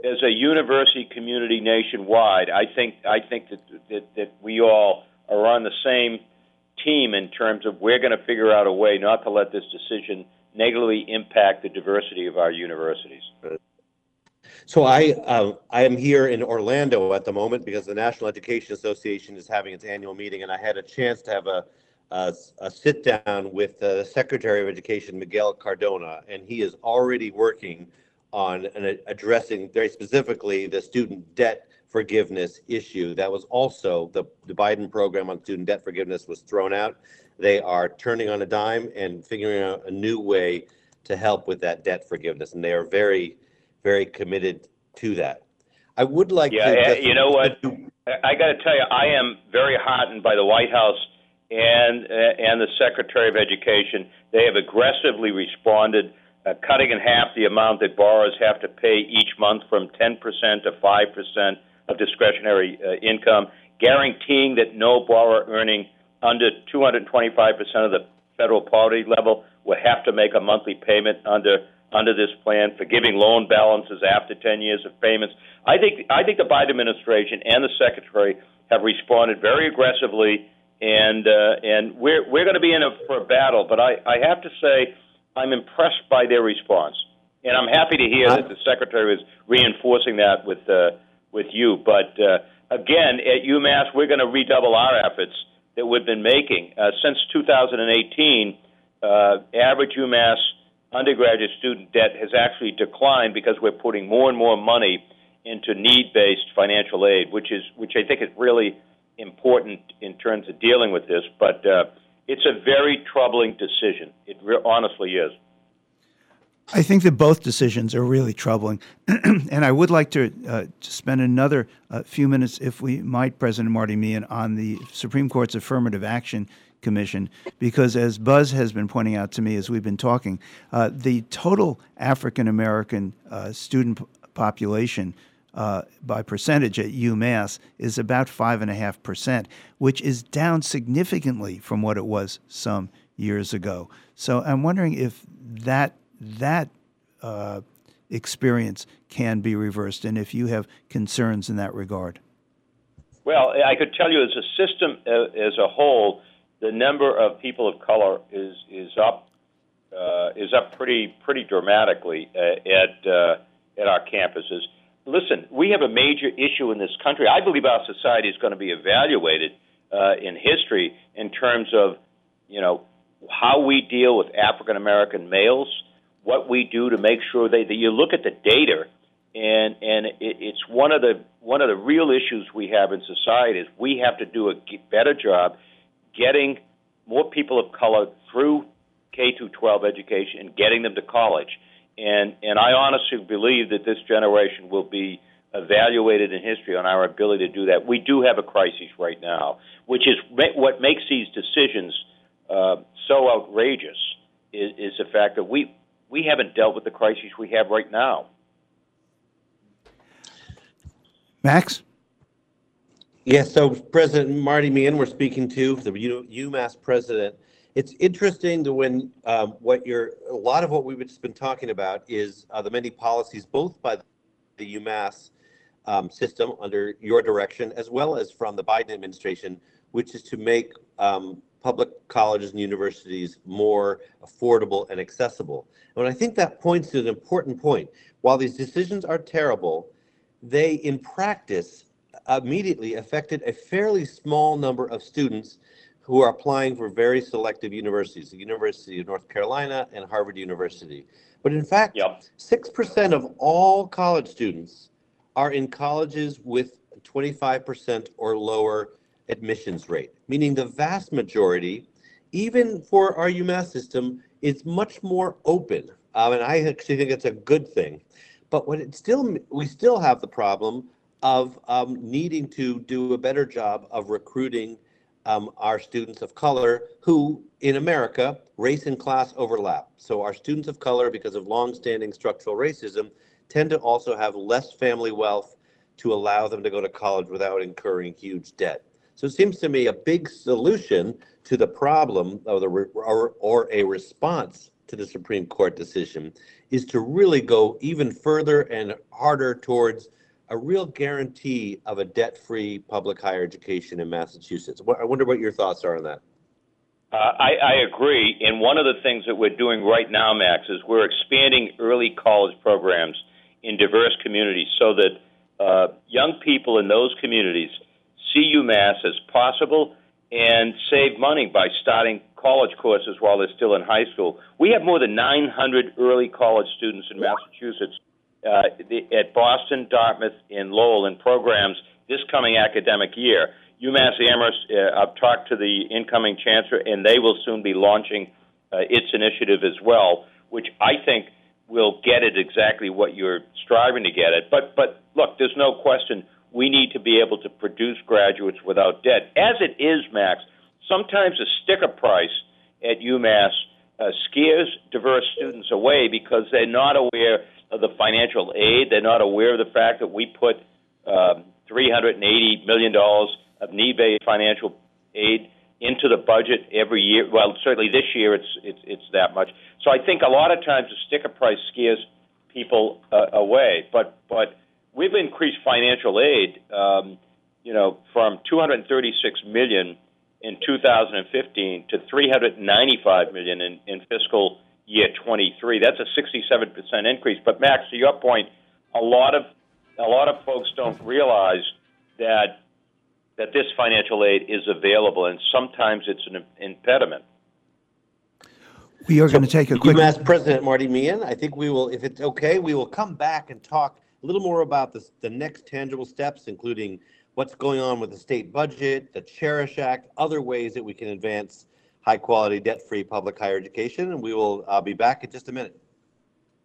S21: as a university community nationwide, I think I think that that, that we all are on the same team in terms of we're going to figure out a way not to let this decision negatively impact the diversity of our universities.
S20: So I uh, I am here in Orlando at the moment because the National Education Association is having its annual meeting, and I had a chance to have a a, a sit down with the Secretary of Education Miguel Cardona, and he is already working on an, addressing very specifically the student debt forgiveness issue. That was also the the Biden program on student debt forgiveness was thrown out. They are turning on a dime and figuring out a new way to help with that debt forgiveness, and they are very very committed to that. I would like
S21: yeah,
S20: to.
S21: Yeah, you know what? I got to tell you, I am very heartened by the White House and uh, and the Secretary of Education. They have aggressively responded, uh, cutting in half the amount that borrowers have to pay each month from 10% to 5% of discretionary uh, income, guaranteeing that no borrower earning under 225% of the federal poverty level will have to make a monthly payment under under this plan, forgiving loan balances after 10 years of payments. I think I think the Biden administration and the secretary have responded very aggressively, and uh, and we're we're going to be in a, for a battle. But I, I have to say, I'm impressed by their response, and I'm happy to hear that the secretary is reinforcing that with uh, with you. But uh, again, at UMass, we're going to redouble our efforts that we've been making uh, since 2018. Uh, average UMass undergraduate student debt has actually declined because we're putting more and more money into need-based financial aid, which is which I think is really important in terms of dealing with this. But uh, it's a very troubling decision. It re- honestly is.
S1: I think that both decisions are really troubling, and I would like to, uh, to spend another uh, few minutes, if we might, President Marty Meehan, on the Supreme Court's affirmative action Commission because, as Buzz has been pointing out to me as we've been talking, uh, the total African American uh, student population uh, by percentage at UMass is about 5.5%, which is down significantly from what it was some years ago. So I'm wondering if that, that uh, experience can be reversed and if you have concerns in that regard.
S21: Well, I could tell you as a system uh, as a whole, the number of people of color is is up uh, is up pretty pretty dramatically uh, at uh, at our campuses. listen, we have a major issue in this country. I believe our society is going to be evaluated uh, in history in terms of, you know, how we deal with African American males, what we do to make sure they, that you look at the data, and and it, it's one of the one of the real issues we have in society is we have to do a better job getting more people of color through K through 12 education and getting them to college. And and I honestly believe that this generation will be evaluated in history on our ability to do that. We do have a crisis right now, which is what makes these decisions uh, so outrageous. Is, is the fact that we we haven't dealt with the crises we have right now.
S1: Max?
S20: Yes, so President Marty Meehan, we're speaking to, the U- UMass president. It's interesting to when um, what you're, a lot of what we've just been talking about is uh, the many policies, both by the UMass um, system under your direction, as well as from the Biden administration, which is to make um, public colleges and universities more affordable and accessible. And I think that points to an important point. While these decisions are terrible, they in practice immediately affected a fairly small number of students who are applying for very selective universities, the University of North Carolina and Harvard University. But in fact,
S21: Yep.
S20: 6% of all college students are in colleges with 25% or lower admissions rate, meaning the vast majority, even for our UMass system, is much more open. Um, and I actually think it's a good thing. But what it still, we still have the problem of um, needing to do a better job of recruiting um, our students of color who, in America, race and class overlap. So our students of color, because of longstanding structural racism, tend to also have less family wealth to allow them to go to college without incurring huge debt. So it seems to me a big solution to the problem of the or, or a response to the Supreme Court decision is to really go even further and harder towards a real guarantee of a debt-free public higher education in Massachusetts. I wonder what your thoughts are on that.
S21: Uh, I, I agree. And one of the things that we're doing right now, Max, is we're expanding early college programs in diverse communities so that uh, young people in those communities see UMass as possible and save money by starting college courses while they're still in high school. We have more than 900 early college students in Massachusetts uh, at Boston, Dartmouth, and Lowell in programs this coming academic year. UMass Amherst, uh, I've talked to the incoming chancellor, and they will soon be launching uh, its initiative as well, which I think will get at exactly what you're striving to get at. But but look, there's no question we need to be able to produce graduates without debt. As it is, Max, sometimes a sticker price at UMass uh, scares diverse students away because they're not aware of the financial aid. They're not aware of the fact that we put um, $380 million of need-based financial aid into the budget every year. Well, certainly this year it's it's, it's that much. So I think a lot of times the sticker price scares people uh, away. But but we've increased financial aid, um, you know, from 236 million in 2015 to 395 million in, in fiscal year 23. That's a 67 percent increase. But Max, to your point, a lot of a lot of folks don't realize that that this financial aid is available, and sometimes it's an impediment.
S1: We are going to take a quick.
S20: UMass President Marty Meehan, I think we will, if it's okay, we will come back and talk a little more about the, the next tangible steps, including what's going on with the state budget, the Cherish Act, other ways that we can advance high-quality, debt-free public higher education, and we will uh, be back in just a minute.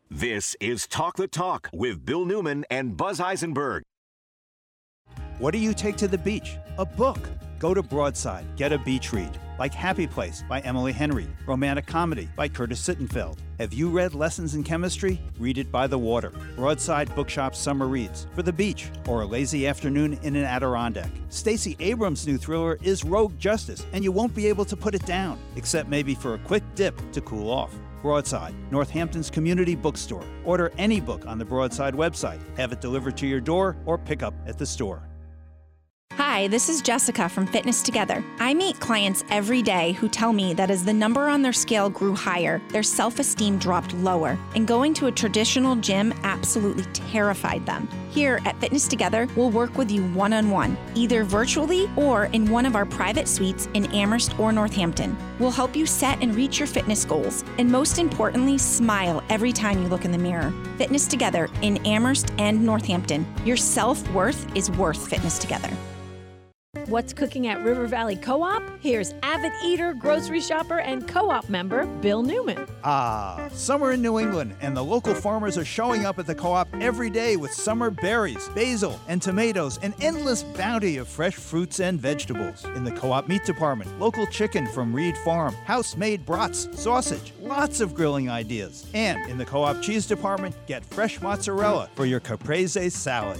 S5: This is Talk the Talk with Bill Newman and Buzz Eisenberg.
S1: What do you take to the beach? A book. Go to Broadside, get a beach read. Like Happy Place by Emily Henry, romantic comedy by Curtis Sittenfeld. Have you read Lessons in Chemistry? Read it by the water. Broadside Bookshop Summer Reads for the beach or a lazy afternoon in an Adirondack. Stacey Abrams' new thriller is Rogue Justice, and you won't be able to put it down, except maybe for a quick dip to cool off. Broadside, Northampton's community bookstore. Order any book on the Broadside website, have it delivered to your door, or pick up at the store.
S22: Hi, this is Jessica from Fitness Together. I meet clients every day who tell me that as the number on their scale grew higher, their self esteem dropped lower, and going to a traditional gym absolutely terrified them. Here at Fitness Together, we'll work with you one on one, either virtually or in one of our private suites in Amherst or Northampton. We'll help you set and reach your fitness goals, and most importantly, smile every time you look in the mirror. Fitness Together in Amherst and Northampton. Your self worth is worth Fitness Together.
S12: What's cooking at River Valley Co op? Here's avid eater, grocery shopper, and co op member Bill Newman.
S1: Ah, summer in New England, and the local farmers are showing up at the co op every day with summer berries, basil, and tomatoes, an endless bounty of fresh fruits and vegetables. In the co op meat department, local chicken from Reed Farm, house made brats, sausage, lots of grilling ideas. And in the co op cheese department, get fresh mozzarella for your caprese salad.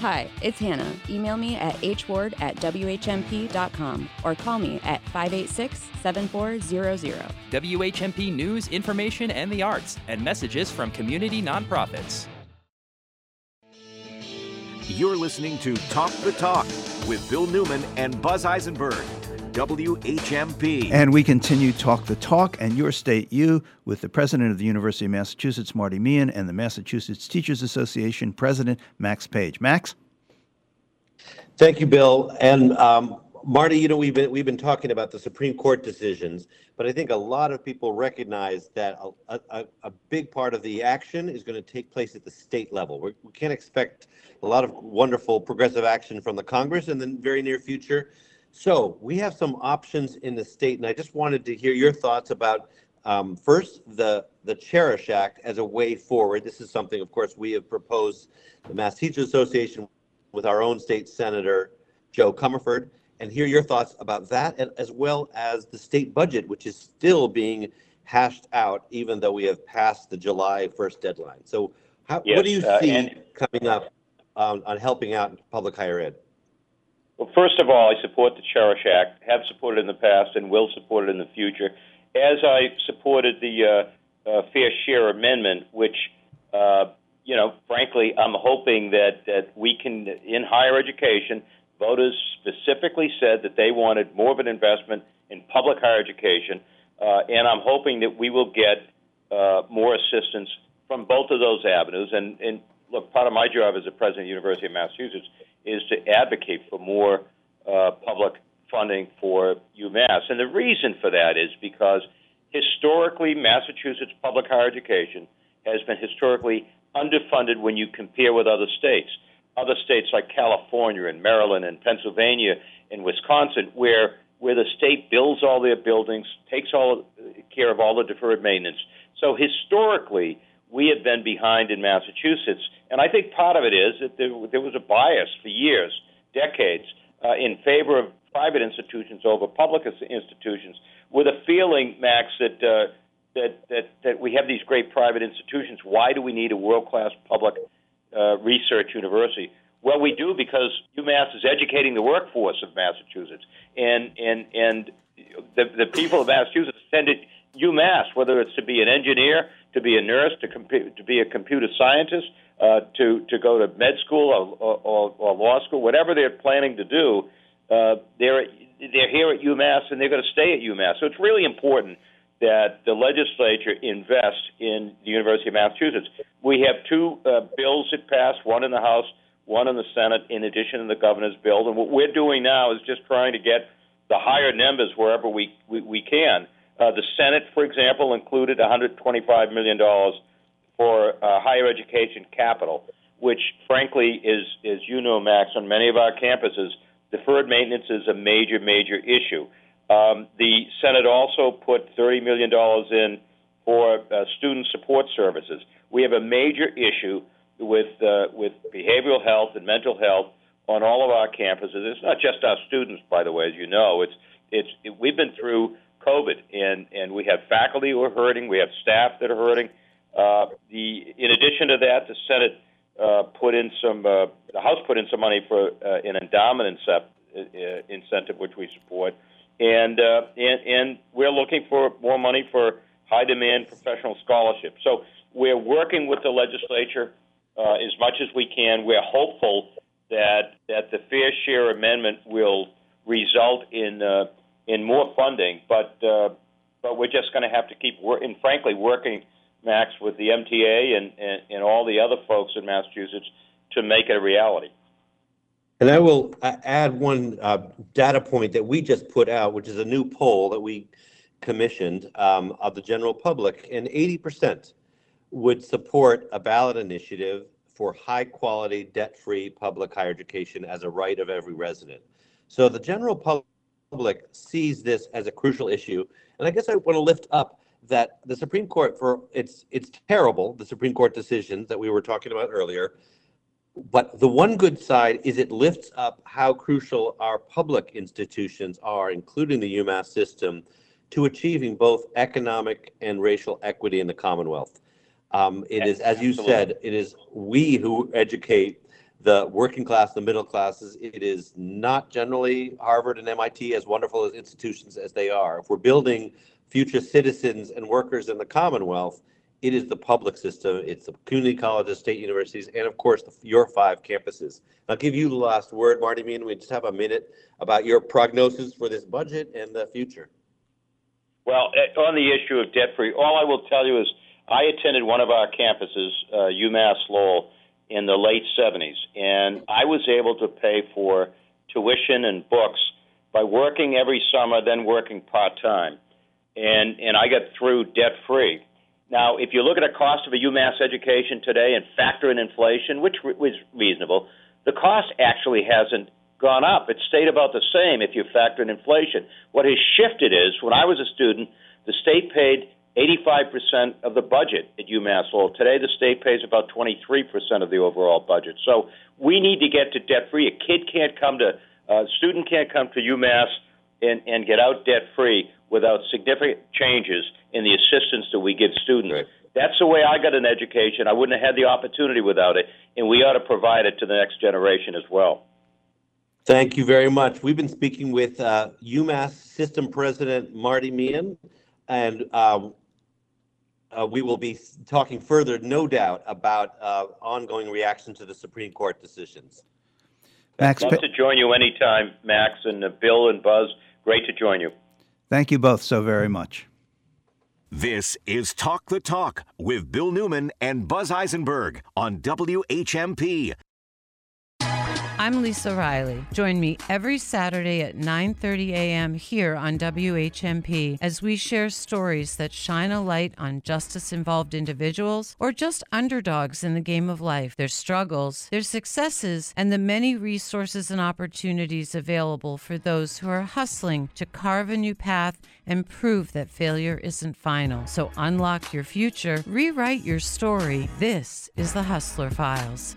S23: Hi, it's Hannah. Email me at hward at whmp.com or call me at 586 7400.
S6: WHMP News, Information, and the Arts, and messages from community nonprofits.
S5: You're listening to Talk the Talk with Bill Newman and Buzz Eisenberg. WHMP.
S1: And we continue Talk the Talk and Your State You with the president of the University of Massachusetts, Marty Meehan, and the Massachusetts Teachers Association president, Max Page. Max?
S20: Thank you, Bill. And um, Marty, you know, we've been, we've been talking about the Supreme Court decisions, but I think a lot of people recognize that a, a, a big part of the action is going to take place at the state level. We're, we can not expect a lot of wonderful progressive action from the Congress in the very near future. So we have some options in the state, and I just wanted to hear your thoughts about um, first the the Cherish Act as a way forward. This is something, of course, we have proposed the Mass Teachers Association with our own state senator Jo Comerford, and hear your thoughts about that, and as well as the state budget, which is still being hashed out, even though we have passed the July 1st deadline. So, how,
S21: Yes,
S20: what do you
S21: uh,
S20: see
S21: and-
S20: coming up um, on helping out public higher ed?
S21: Well, first of all, I support the Cherish Act, have supported in the past, and will support it in the future, as I supported the uh, uh, Fair Share Amendment, which, uh, you know, frankly, I'm hoping that, that we can, in higher education, voters specifically said that they wanted more of an investment in public higher education, uh, and I'm hoping that we will get uh, more assistance from both of those avenues. And, and look, part of my job as the president of the University of Massachusetts is to advocate for more uh, public funding for UMass. And the reason for that is because historically, Massachusetts public higher education has been historically underfunded when you compare with other states. Other states like California and Maryland and Pennsylvania and Wisconsin, where where the state builds all their buildings, takes all care of all the deferred maintenance. So historically, we have been behind in Massachusetts, and I think part of it is that there, there was a bias for years, decades, uh, in favor of private institutions over public institutions, with a feeling, Max, that uh, that that that we have these great private institutions. Why do we need a world-class public uh, research university? Well, we do because UMass is educating the workforce of Massachusetts, and and and the the people of Massachusetts send it UMass, whether it's to be an engineer, to be a nurse, to compu- to be a computer scientist, uh, to to go to med school or, or, or law school, whatever they're planning to do, uh, they're they're here at UMass and they're going to stay at UMass. So it's really important that the legislature invest in the University of Massachusetts. We have two uh, bills that passed, one in the House, one in the Senate, in addition to the governor's bill. And what we're doing now is just trying to get the higher numbers wherever we, we, we can. Uh, the Senate, for example, included $125 million for uh, higher education capital, which, frankly, is, as you know, Max, on many of our campuses, deferred maintenance is a major, major issue. Um, the Senate also put $30 million in for uh, student support services. We have a major issue with uh, with behavioral health and mental health on all of our campuses. It's not just our students, by the way, as you know. It's it's it, we've been through COVID, and and we have faculty who are hurting, we have staff that are hurting. Uh, the in addition to that, the Senate uh, put in some, uh, the House put in some money for uh, an endowment incep- uh, incentive, which we support, and uh, and and we're looking for more money for high demand professional scholarships. So we're working with the legislature uh, as much as we can. We're hopeful that that the fair share amendment will result in in more funding, but uh, but we're just going to have to keep and frankly working, Max, with the MTA and, and and all the other folks in Massachusetts to make it a reality.
S20: And I will uh, add one uh, data point that we just put out, which is a new poll that we commissioned um, of the general public, and 80% would support a ballot initiative for high quality, debt free public higher education as a right of every resident. So the general public sees this as a crucial issue. And I guess I want to lift up that the Supreme Court, for it's, it's terrible, the Supreme Court decisions that we were talking about earlier. But the one good side is it lifts up how crucial our public institutions are, including the UMass system, to achieving both economic and racial equity in the Commonwealth. Um, it is, as you said, it is we who educate the working class, the middle classes. It is not generally Harvard and MIT, as wonderful as institutions as they are. If we're building future citizens and workers in the Commonwealth, it is the public system. It's the community colleges, state universities, and of course, the, your five campuses. I'll give you the last word, Marty Meehan. We just have a minute about your prognosis for this budget and the future.
S21: Well, eh, on the issue of debt free, all I will tell you is I attended one of our campuses, uh, UMass Lowell, in the late 70s, and I was able to pay for tuition and books by working every summer, then working part time, and and I got through debt free. Now, if you look at the cost of a UMass education today and factor in inflation, which was reasonable, the cost actually hasn't gone up. It stayed about the same if you factor in inflation. What has shifted is when I was a student, the state paid 85% of the budget at UMass Lowell. Today, the state pays about 23% of the overall budget. So we need to get to debt free. A kid can't come to, a student can't come to UMass and, and get out debt free without significant changes in the assistance that we give students. Right. That's the way I got an education. I wouldn't have had the opportunity without it, and we ought to provide it to the next generation as well.
S20: Thank you very much. We've been speaking with uh, UMass System President Marty Meehan, and uh, uh, we will be talking further, no doubt, about uh, ongoing reaction to the Supreme Court decisions.
S21: Max, love to join you anytime, Max and uh, Bill and Buzz. Great to join you.
S1: Thank you both so very much.
S5: This is Talk the Talk with Bill Newman and Buzz Eisenberg on WHMP.
S24: I'm Lisa Riley. Join me every Saturday at 9:30 a.m. here on WHMP as we share stories that shine a light on justice-involved individuals or just underdogs in the game of life, their struggles, their successes, and the many resources and opportunities available for those who are hustling to carve a new path and prove that failure isn't final. So unlock your future, rewrite your story. This is the Hustler Files.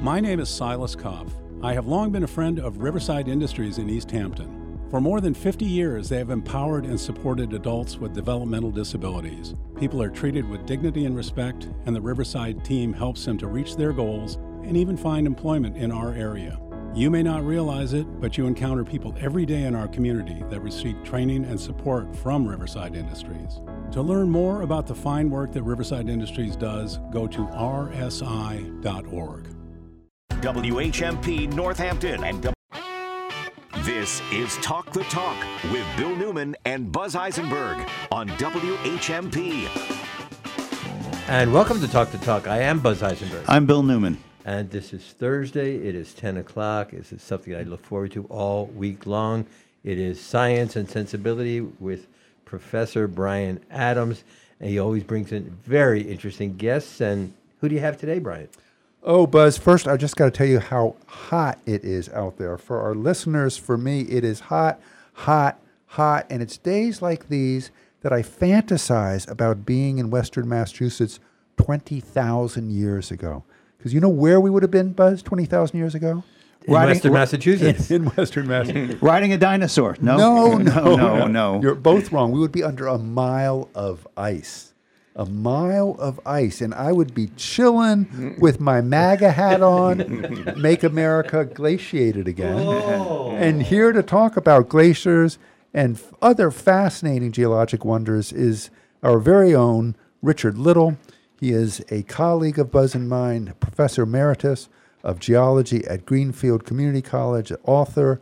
S25: My name is Silas Kopf. I have long been a friend of Riverside Industries in Easthampton. For more than 50 years, they have empowered and supported adults with developmental disabilities. People are treated with dignity and respect, and the Riverside team helps them to reach their goals and even find employment in our area. You may not realize it, but you encounter people every day in our community that receive training and support from Riverside Industries. To learn more about the fine work that Riverside Industries does, go to rsi.org.
S5: WHMP Northampton and w- This is Talk the Talk with Bill Newman and Buzz Eisenberg on WHMP.
S2: And welcome to Talk the Talk. I am Buzz Eisenberg.
S1: I'm Bill Newman.
S2: And this is Thursday. It is 10 o'clock. This is something I look forward to all week long. It is Science and Sensibility with Professor Brian Adams. And he always brings in very interesting guests. And who do you have today, Brian?
S26: Oh, Buzz, first, I just got to tell you how hot it is out there. For our listeners, for me, it is hot, hot, hot. And it's days like these that I fantasize about being in Western Massachusetts 20,000 years ago. Because you know where we would have been, Buzz, 20,000 years ago?
S2: In Western Massachusetts.
S26: In, in Western Massachusetts.
S1: Riding a dinosaur. No,
S26: no, no,
S1: no, no.
S26: You're both wrong. We would be under a mile of ice. A mile of ice, and I would be chilling with my MAGA hat on, make America glaciated again. Oh. And here to talk about glaciers and f- other fascinating geologic wonders is our very own Richard Little. He is a colleague of Buzz and Mine, professor emeritus of geology at Greenfield Community College, author,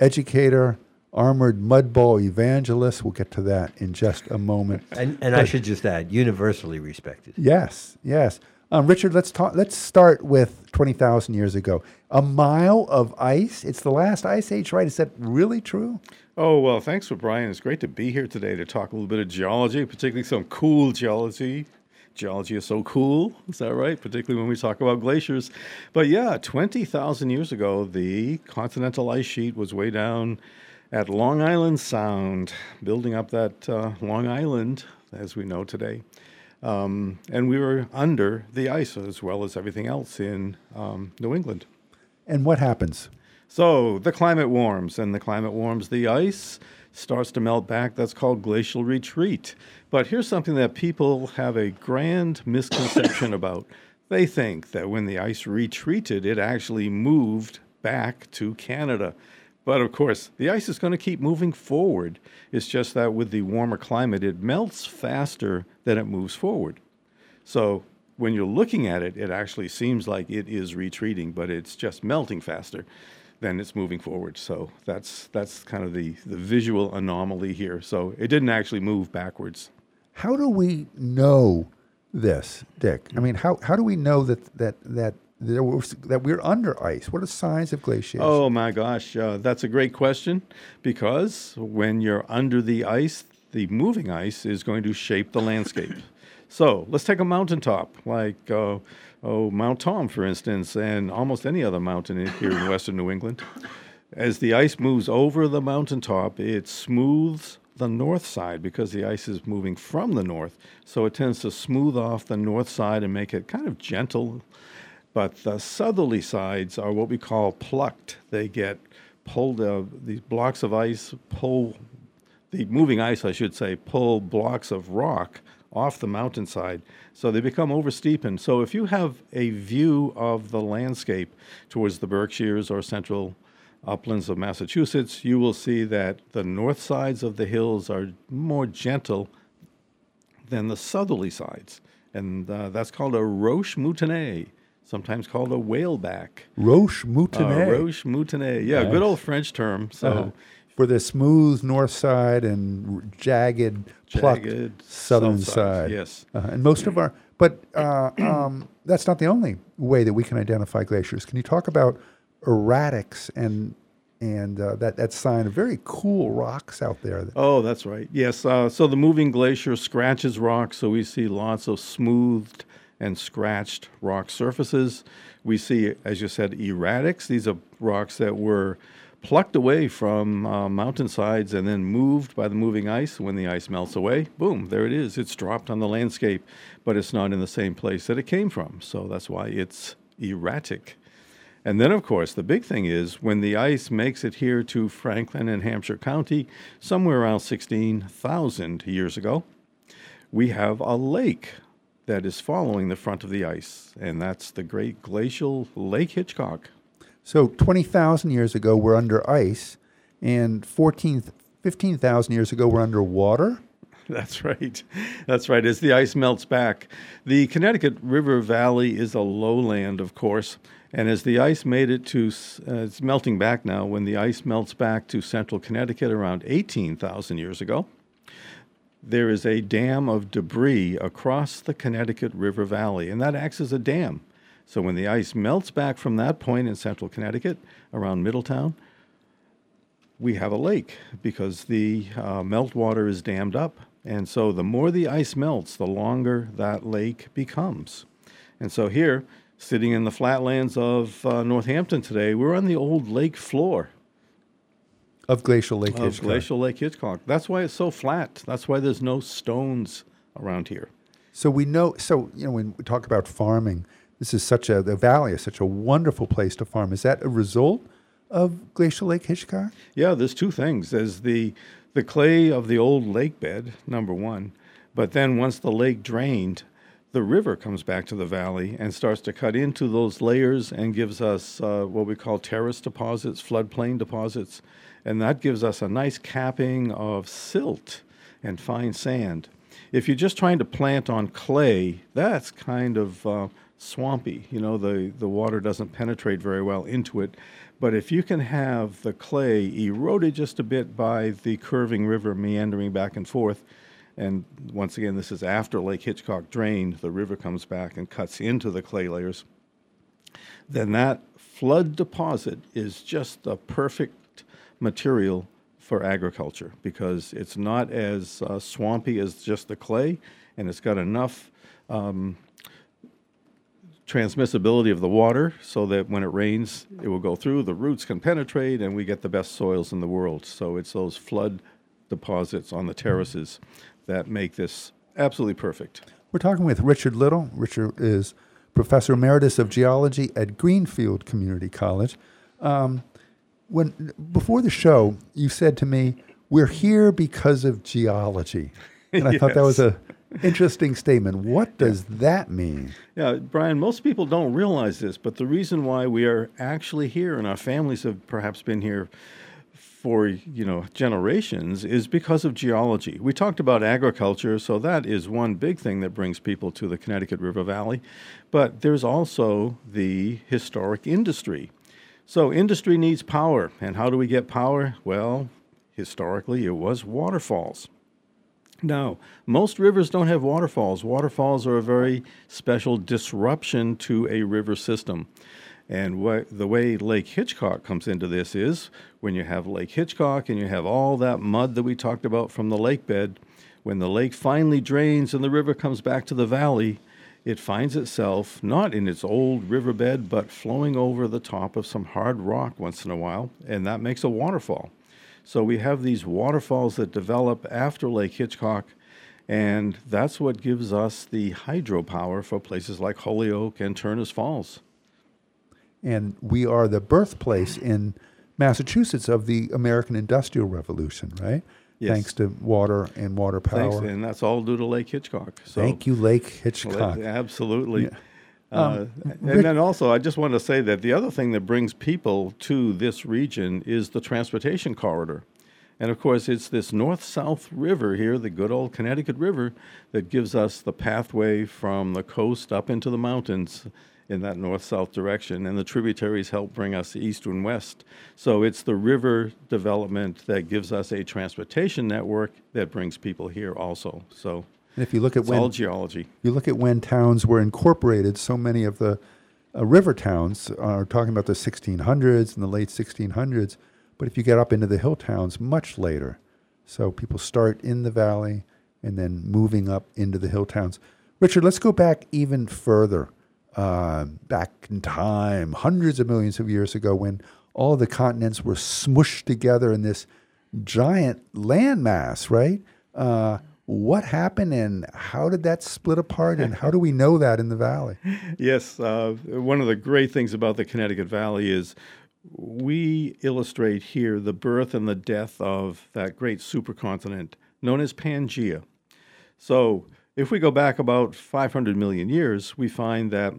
S26: educator, armored mudball evangelist. We'll get to that in just a moment.
S2: And, and I should just add, universally respected.
S26: Yes, yes. Um, Richard, let's talk. Let's start with twenty thousand years ago. A mile of ice. It's the last ice age, right? Is that really true?
S27: Oh, well, thanks for Brian. It's great to be here today to talk a little bit of geology, particularly some cool geology. Geology is so cool, is that right? Particularly when we talk about glaciers. But yeah, 20,000 years ago, the continental ice sheet was way down at Long Island Sound, building up that uh, Long Island as we know today. Um, and we were under the ice as well as everything else in um, New England.
S26: And what happens?
S27: So the climate warms, and the climate warms, the ice starts to melt back. That's called glacial retreat. But here's something that people have a grand misconception about. They think that when the ice retreated, it actually moved back to Canada. But of course, the ice is going to keep moving forward. It's just that with the warmer climate, it melts faster than it moves forward. So when you're looking at it, it actually seems like it is retreating, but it's just melting faster than it's moving forward. So that's that's kind of the, the visual anomaly here. So it didn't actually move backwards.
S26: How do we know this, Dick? I mean, how, how do we know that that that there was, that we're under ice? What are signs of glaciation?
S27: Oh my gosh, uh, that's a great question because when you're under the ice, the moving ice is going to shape the landscape. so let's take a mountaintop like uh, oh Mount Tom, for instance, and almost any other mountain in- here in western New England. As the ice moves over the mountaintop, it smooths the north side because the ice is moving from the north. So it tends to smooth off the north side and make it kind of gentle. But the southerly sides are what we call plucked. They get pulled, uh, these blocks of ice pull, the moving ice, I should say, pull blocks of rock off the mountainside. So they become oversteepened. So if you have a view of the landscape towards the Berkshires or central uplands of Massachusetts, you will see that the north sides of the hills are more gentle than the southerly sides. And uh, that's called a roche moutonnée, sometimes called a whaleback.
S26: Roche
S27: Uh, roche moutonnée. Yeah,
S26: Nice.
S27: good old French term. So
S26: Uh-huh. for the smooth north side and jagged, plucked
S27: Jagged
S26: southern
S27: south
S26: side.
S27: sides, yes.
S26: Uh, and most of our, but uh, um, that's not the only way that we can identify glaciers. Can you talk about erratics and and uh, that that sign of very cool rocks out there?
S27: Oh, that's right. Yes. Uh, so the moving glacier scratches rocks, so we see lots of smoothed and scratched rock surfaces. We see, as you said, erratics. These are rocks that were plucked away from uh, mountainsides and then moved by the moving ice. When the ice melts away, boom, there it is. It's dropped on the landscape, but it's not in the same place that it came from. So that's why it's erratic. And then, of course, the big thing is when the ice makes it here to Franklin and Hampshire County, somewhere around 16,000 years ago, we have a lake that is following the front of the ice, and that's the Great Glacial Lake Hitchcock.
S26: so twenty thousand years ago, we're under ice, and 14, 15,000 years ago, we're underwater.
S27: That's right. That's right. As the ice melts back, the Connecticut River Valley is a lowland, of course. And as the ice made it to, uh, it's melting back now, when the ice melts back to central Connecticut around 18,000 years ago, there is a dam of debris across the Connecticut River Valley, and that acts as a dam. So when the ice melts back from that point in central Connecticut around Middletown, we have a lake because the uh, meltwater is dammed up. And so the more the ice melts, the longer that lake becomes. And so here, sitting in the flatlands of uh, Northampton today, we're on the old lake floor
S26: Of glacial Lake
S27: of
S26: Hitchcock.
S27: Glacial Lake Hitchcock. That's why it's so flat. That's why there's no stones around here.
S26: So we know. So you know, when we talk about farming, this is such a the valley is such a wonderful place to farm. Is that a result of Glacial Lake Hitchcock?
S27: Yeah, there's two things. There's the the clay of the old lake bed, number one, but then once the lake drained, the river comes back to the valley and starts to cut into those layers and gives us uh, what we call terrace deposits, floodplain deposits, and that gives us a nice capping of silt and fine sand. If you're just trying to plant on clay, that's kind of uh, swampy. You know, the, the water doesn't penetrate very well into it. But if you can have the clay eroded just a bit by the curving river meandering back and forth, and once again, this is after Lake Hitchcock drained, the river comes back and cuts into the clay layers, then that flood deposit is just the perfect material for agriculture because it's not as uh, swampy as just the clay, and it's got enough um, transmissibility of the water so that when it rains, it will go through, the roots can penetrate, and we get the best soils in the world. So it's those flood deposits on the terraces that make this absolutely perfect.
S26: We're talking with Richard Little. Richard is professor emeritus of geology at Greenfield Community College. Um, when before the show, you said to me, "We're here because of geology," and I thought that was
S27: Yes.
S26: a interesting statement. What does that mean?
S27: Yeah, Brian, most people don't realize this, but the reason why we are actually here and our families have perhaps been here for, you know, generations is because of geology. We talked about agriculture, so that is one big thing that brings people to the Connecticut River Valley, but there's also the historic industry. So industry needs power, and how do we get power? Well, historically it was waterfalls. Now, most rivers don't have waterfalls. Waterfalls are a very special disruption to a river system. And what, the way Lake Hitchcock comes into this is when you have Lake Hitchcock and you have all that mud that we talked about from the lake bed, when the lake finally drains and the river comes back to the valley, it finds itself not in its old riverbed, but flowing over the top of some hard rock once in a while, and that makes a waterfall. So we have these waterfalls that develop after Lake Hitchcock, and that's what gives us the hydropower for places like Holyoke and Turner's Falls.
S26: And we are the birthplace in Massachusetts of the American Industrial Revolution, right?
S27: Yes.
S26: Thanks to water and water power.
S27: Thanks, and that's all due to Lake Hitchcock. So,
S26: Thank you, Lake Hitchcock.
S27: absolutely.
S26: Yeah.
S27: Uh,
S26: Um,
S27: and then also, I just want to say that the other thing that brings people to this region is the transportation corridor. And of course, it's this north south river here, the good old Connecticut River, that gives us the pathway from the coast up into the mountains in that north south direction. And the tributaries help bring us east and west. So it's the river development that gives us a transportation network that brings people here also. So
S26: And if you look at
S27: it's
S26: when
S27: all geology.
S26: you look at when towns were incorporated, so many of the uh, river towns are talking about the 1600s and the late 1600s. But if you get up into the hill towns, much later. So people start in the valley and then moving up into the hill towns. Richard, let's go back even further, uh, back in time, hundreds of millions of years ago, when all the continents were smushed together in this giant landmass, right? Uh, what happened and how did that split apart and how do we know that in the valley?
S27: Yes, uh, one of the great things about the Connecticut Valley is we illustrate here the birth and the death of that great supercontinent known as Pangea. So, if we go back about 500 million years, we find that,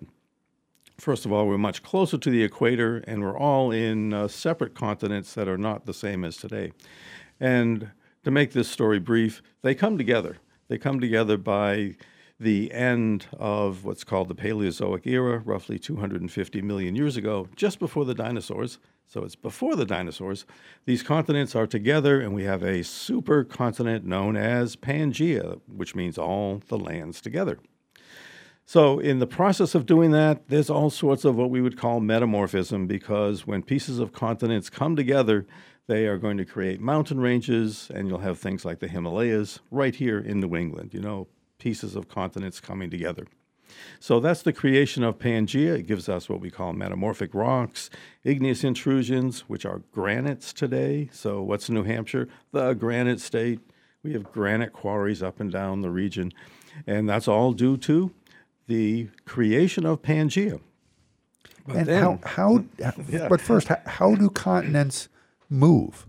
S27: first of all, we're much closer to the equator and we're all in uh, separate continents that are not the same as today. And to make this story brief, they come together. They come together by the end of what's called the Paleozoic era, roughly 250 million years ago, just before the dinosaurs. So it's before the dinosaurs. These continents are together, and we have a supercontinent known as Pangea, which means all the lands together. So, in the process of doing that, there's all sorts of what we would call metamorphism because when pieces of continents come together, they are going to create mountain ranges, and you'll have things like the Himalayas right here in New England, you know, pieces of continents coming together. So that's the creation of Pangea. It gives us what we call metamorphic rocks, igneous intrusions, which are granites today. So, what's New Hampshire? The granite state. We have granite quarries up and down the region. And that's all due to the creation of Pangea. But
S26: and
S27: then-
S26: how, how
S27: Yeah.
S26: but first, how, how do continents move?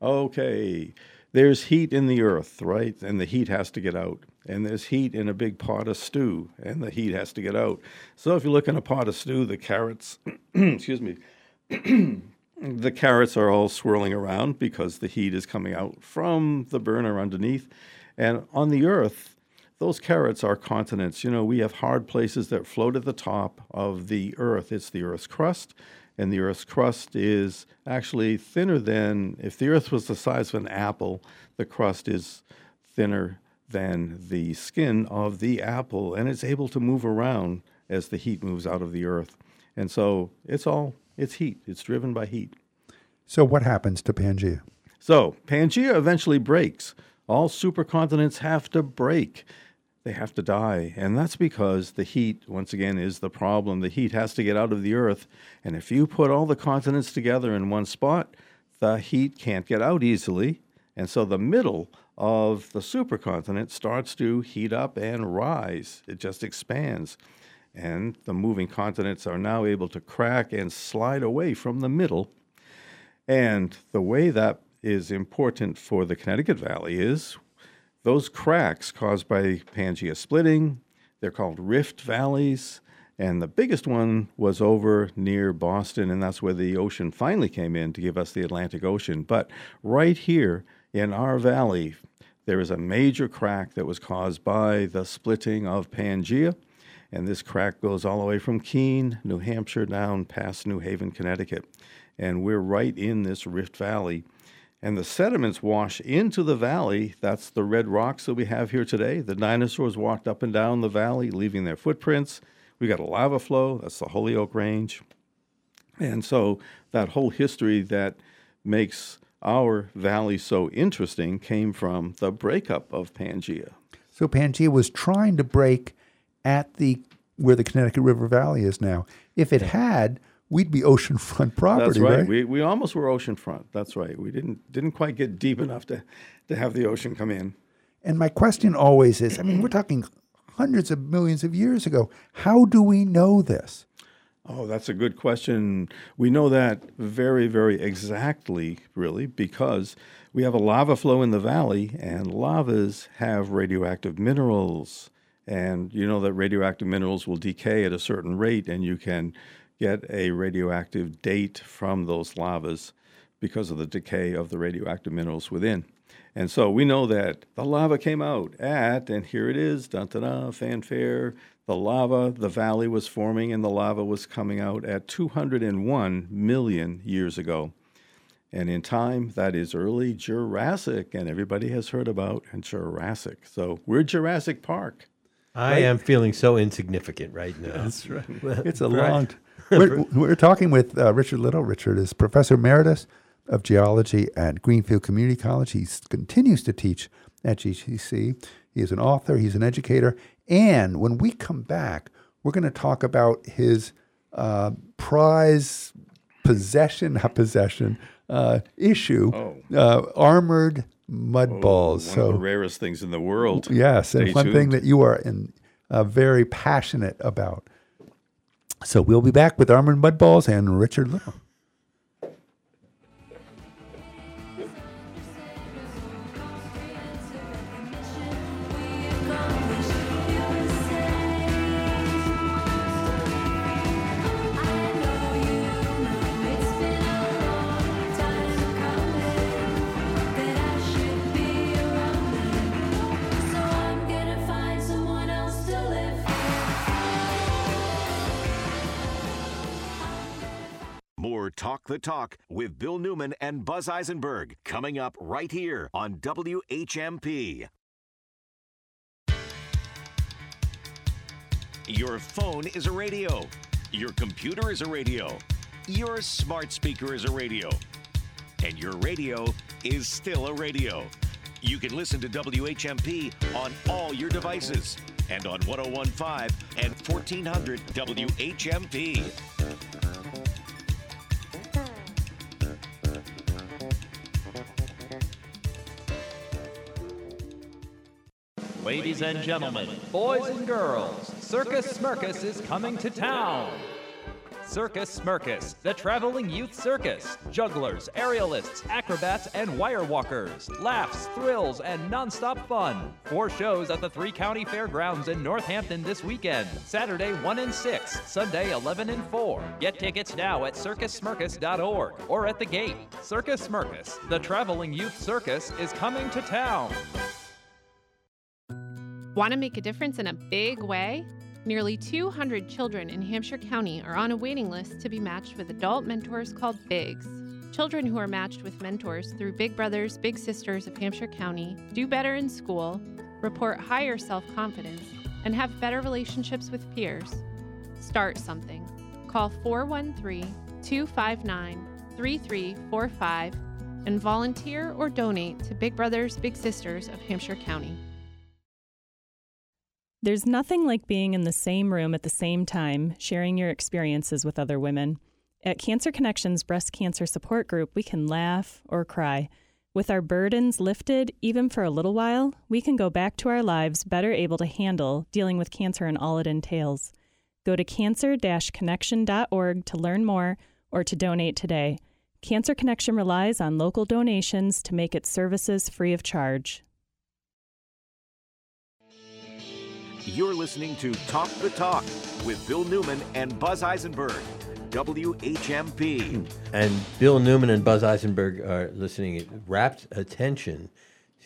S27: Okay, there's heat in the earth, right? And the heat has to get out. And there's heat in a big pot of stew, and the heat has to get out. So if you look in a pot of stew, the carrots, excuse me, the carrots are all swirling around because the heat is coming out from the burner underneath. And on the earth, those carrots are continents. You know, we have hard places that float at the top of the earth. It's the earth's crust, and the earth's crust is actually thinner than if the earth was the size of an apple, the crust is thinner than the skin of the apple, and it's able to move around as the heat moves out of the earth. And so it's all it's heat. It's driven by heat.
S26: So what happens to Pangea?
S27: So Pangea eventually breaks. All supercontinents have to break. They have to die. And that's because the heat, once again, is the problem. The heat has to get out of the earth. And if you put all the continents together in one spot, the heat can't get out easily. And so the middle of the supercontinent starts to heat up and rise. It just expands. And the moving continents are now able to crack and slide away from the middle. And the way that is important for the Connecticut Valley is those cracks caused by Pangea splitting, they're called rift valleys. And the biggest one was over near Boston, and that's where the ocean finally came in to give us the Atlantic Ocean. But right here in our valley, there is a major crack that was caused by the splitting of Pangea. And this crack goes all the way from Keene, New Hampshire, down past New Haven, Connecticut. And we're right in this rift valley. And the sediments wash into the valley. That's the red rocks that we have here today. The dinosaurs walked up and down the valley, leaving their footprints. We got a lava flow. That's the Holyoke Range. And so that whole history that makes our valley so interesting came from the breakup of Pangea.
S26: So Pangea was trying to break at the where the Connecticut River Valley is now. If it had, we'd be oceanfront property,
S27: That's right.
S26: right?
S27: We, we almost were oceanfront. That's right. We didn't didn't quite get deep enough to, to have the ocean come in.
S26: And my question always is I mean, we're talking hundreds of millions of years ago. How do we know this?
S27: Oh, that's a good question. We know that very, very exactly, really, because we have a lava flow in the valley, and lavas have radioactive minerals. And you know that radioactive minerals will decay at a certain rate, and you can get a radioactive date from those lavas because of the decay of the radioactive minerals within. And so we know that the lava came out at, and here it is, dun dun dun, fanfare. The lava, the valley was forming, and the lava was coming out at 201 million years ago. And in time, that is early Jurassic, and everybody has heard about Jurassic. So we're Jurassic Park.
S2: I
S26: Right.
S2: am feeling so insignificant right now.
S26: That's right. It's a
S2: Right.
S26: long. we're, we're talking with uh, Richard Little. Richard is professor emeritus of geology at Greenfield Community College. He continues to teach at GCC. He is an author. He's an educator. And when we come back, we're going to talk about his uh, prize possession, not possession, uh, issue, uh, armored mud balls.
S27: One
S26: so
S27: of the rarest things in the world.
S26: Yes, and
S27: Stay
S26: one thing that you are in, uh, very passionate about. So we'll be back with Armored Mud Balls and Richard Little.
S5: Talk the Talk with Bill Newman and Buzz Eisenberg coming up right here on WHMP. Your phone is a radio. Your computer is a radio. Your smart speaker is a radio. And your radio is still a radio. You can listen to WHMP on all your devices and on 1015 and 1400 WHMP.
S6: Ladies and gentlemen, boys and girls, Circus Smirkus is coming to town. Circus Smirkus, the traveling youth circus. Jugglers, aerialists, acrobats, and wire walkers. Laughs, thrills, and nonstop fun. Four shows at the Three County Fairgrounds in Northampton this weekend. Saturday 1 and 6, Sunday 11 and 4. Get tickets now at circussmirkus.org or at the gate. Circus Smirkus, the traveling youth circus, is coming to town.
S28: Want to make a difference in a big way? Nearly 200 children in Hampshire County are on a waiting list to be matched with adult mentors called BIGS. Children who are matched with mentors through Big Brothers Big Sisters of Hampshire County do better in school, report higher self confidence, and have better relationships with peers. Start something. Call 413 259 3345 and volunteer or donate to Big Brothers Big Sisters of Hampshire County.
S29: There's nothing like being in the same room at the same time, sharing your experiences with other women. At Cancer Connections Breast Cancer Support Group, we can laugh or cry. With our burdens lifted, even for a little while, we can go back to our lives better able to handle dealing with cancer and all it entails. Go to cancer connection.org to learn more or to donate today. Cancer Connection relies on local donations to make its services free of charge.
S5: You're listening to Talk the Talk with Bill Newman and Buzz Eisenberg, WHMP.
S2: And Bill Newman and Buzz Eisenberg are listening rapt attention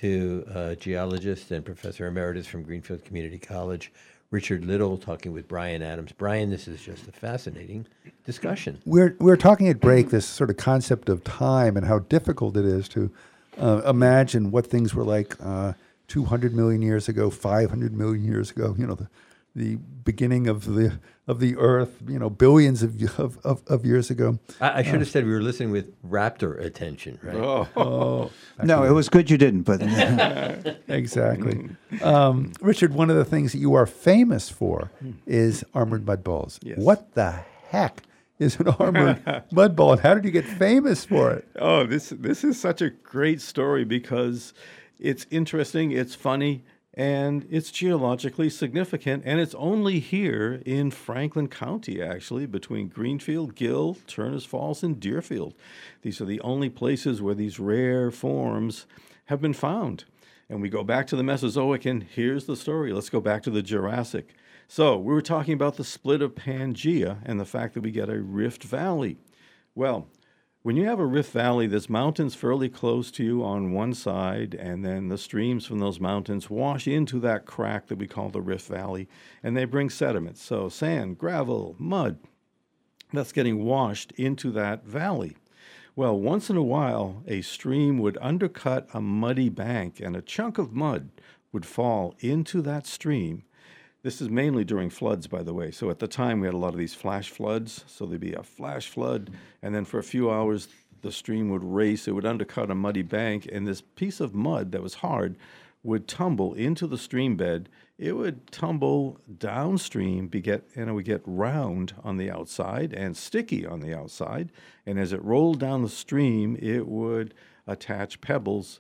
S2: to uh, geologist and professor emeritus from Greenfield Community College, Richard Little, talking with Brian Adams. Brian, this is just a fascinating discussion.
S26: We're we're talking at break this sort of concept of time and how difficult it is to uh, imagine what things were like uh, 200 million years ago, 500 million years ago. You know, the the beginning of the of the Earth. You know, billions of of, of, of years ago.
S2: I, I should
S26: Uh,
S2: have said we were listening with raptor attention, right?
S26: Oh.
S1: No, it was good you didn't, but
S26: exactly. Um, Richard, one of the things that you are famous for is armored mud balls.
S27: Yes.
S26: What the heck is an armored mud ball, and how did you get famous for it?
S27: Oh, this this is such a great story because it's interesting, it's funny, and it's geologically significant, and it's only here in Franklin County, actually, between Greenfield, Gill, Turners Falls, and Deerfield. These are the only places where these rare forms have been found. And we go back to the Mesozoic, and here's the story. Let's go back to the Jurassic. So, we were talking about the split of Pangea and the fact that we get a rift valley. Well, when you have a rift valley, there's mountains fairly close to you on one side, and then the streams from those mountains wash into that crack that we call the rift valley, and they bring sediments. So, sand, gravel, mud, that's getting washed into that valley. Well, once in a while, a stream would undercut a muddy bank, and a chunk of mud would fall into that stream. This is mainly during floods, by the way. So at the time, we had a lot of these flash floods. So there'd be a flash flood, and then for a few hours, the stream would race. It would undercut a muddy bank, and this piece of mud that was hard would tumble into the stream bed. It would tumble downstream, be get, and it would get round on the outside and sticky on the outside. And as it rolled down the stream, it would attach pebbles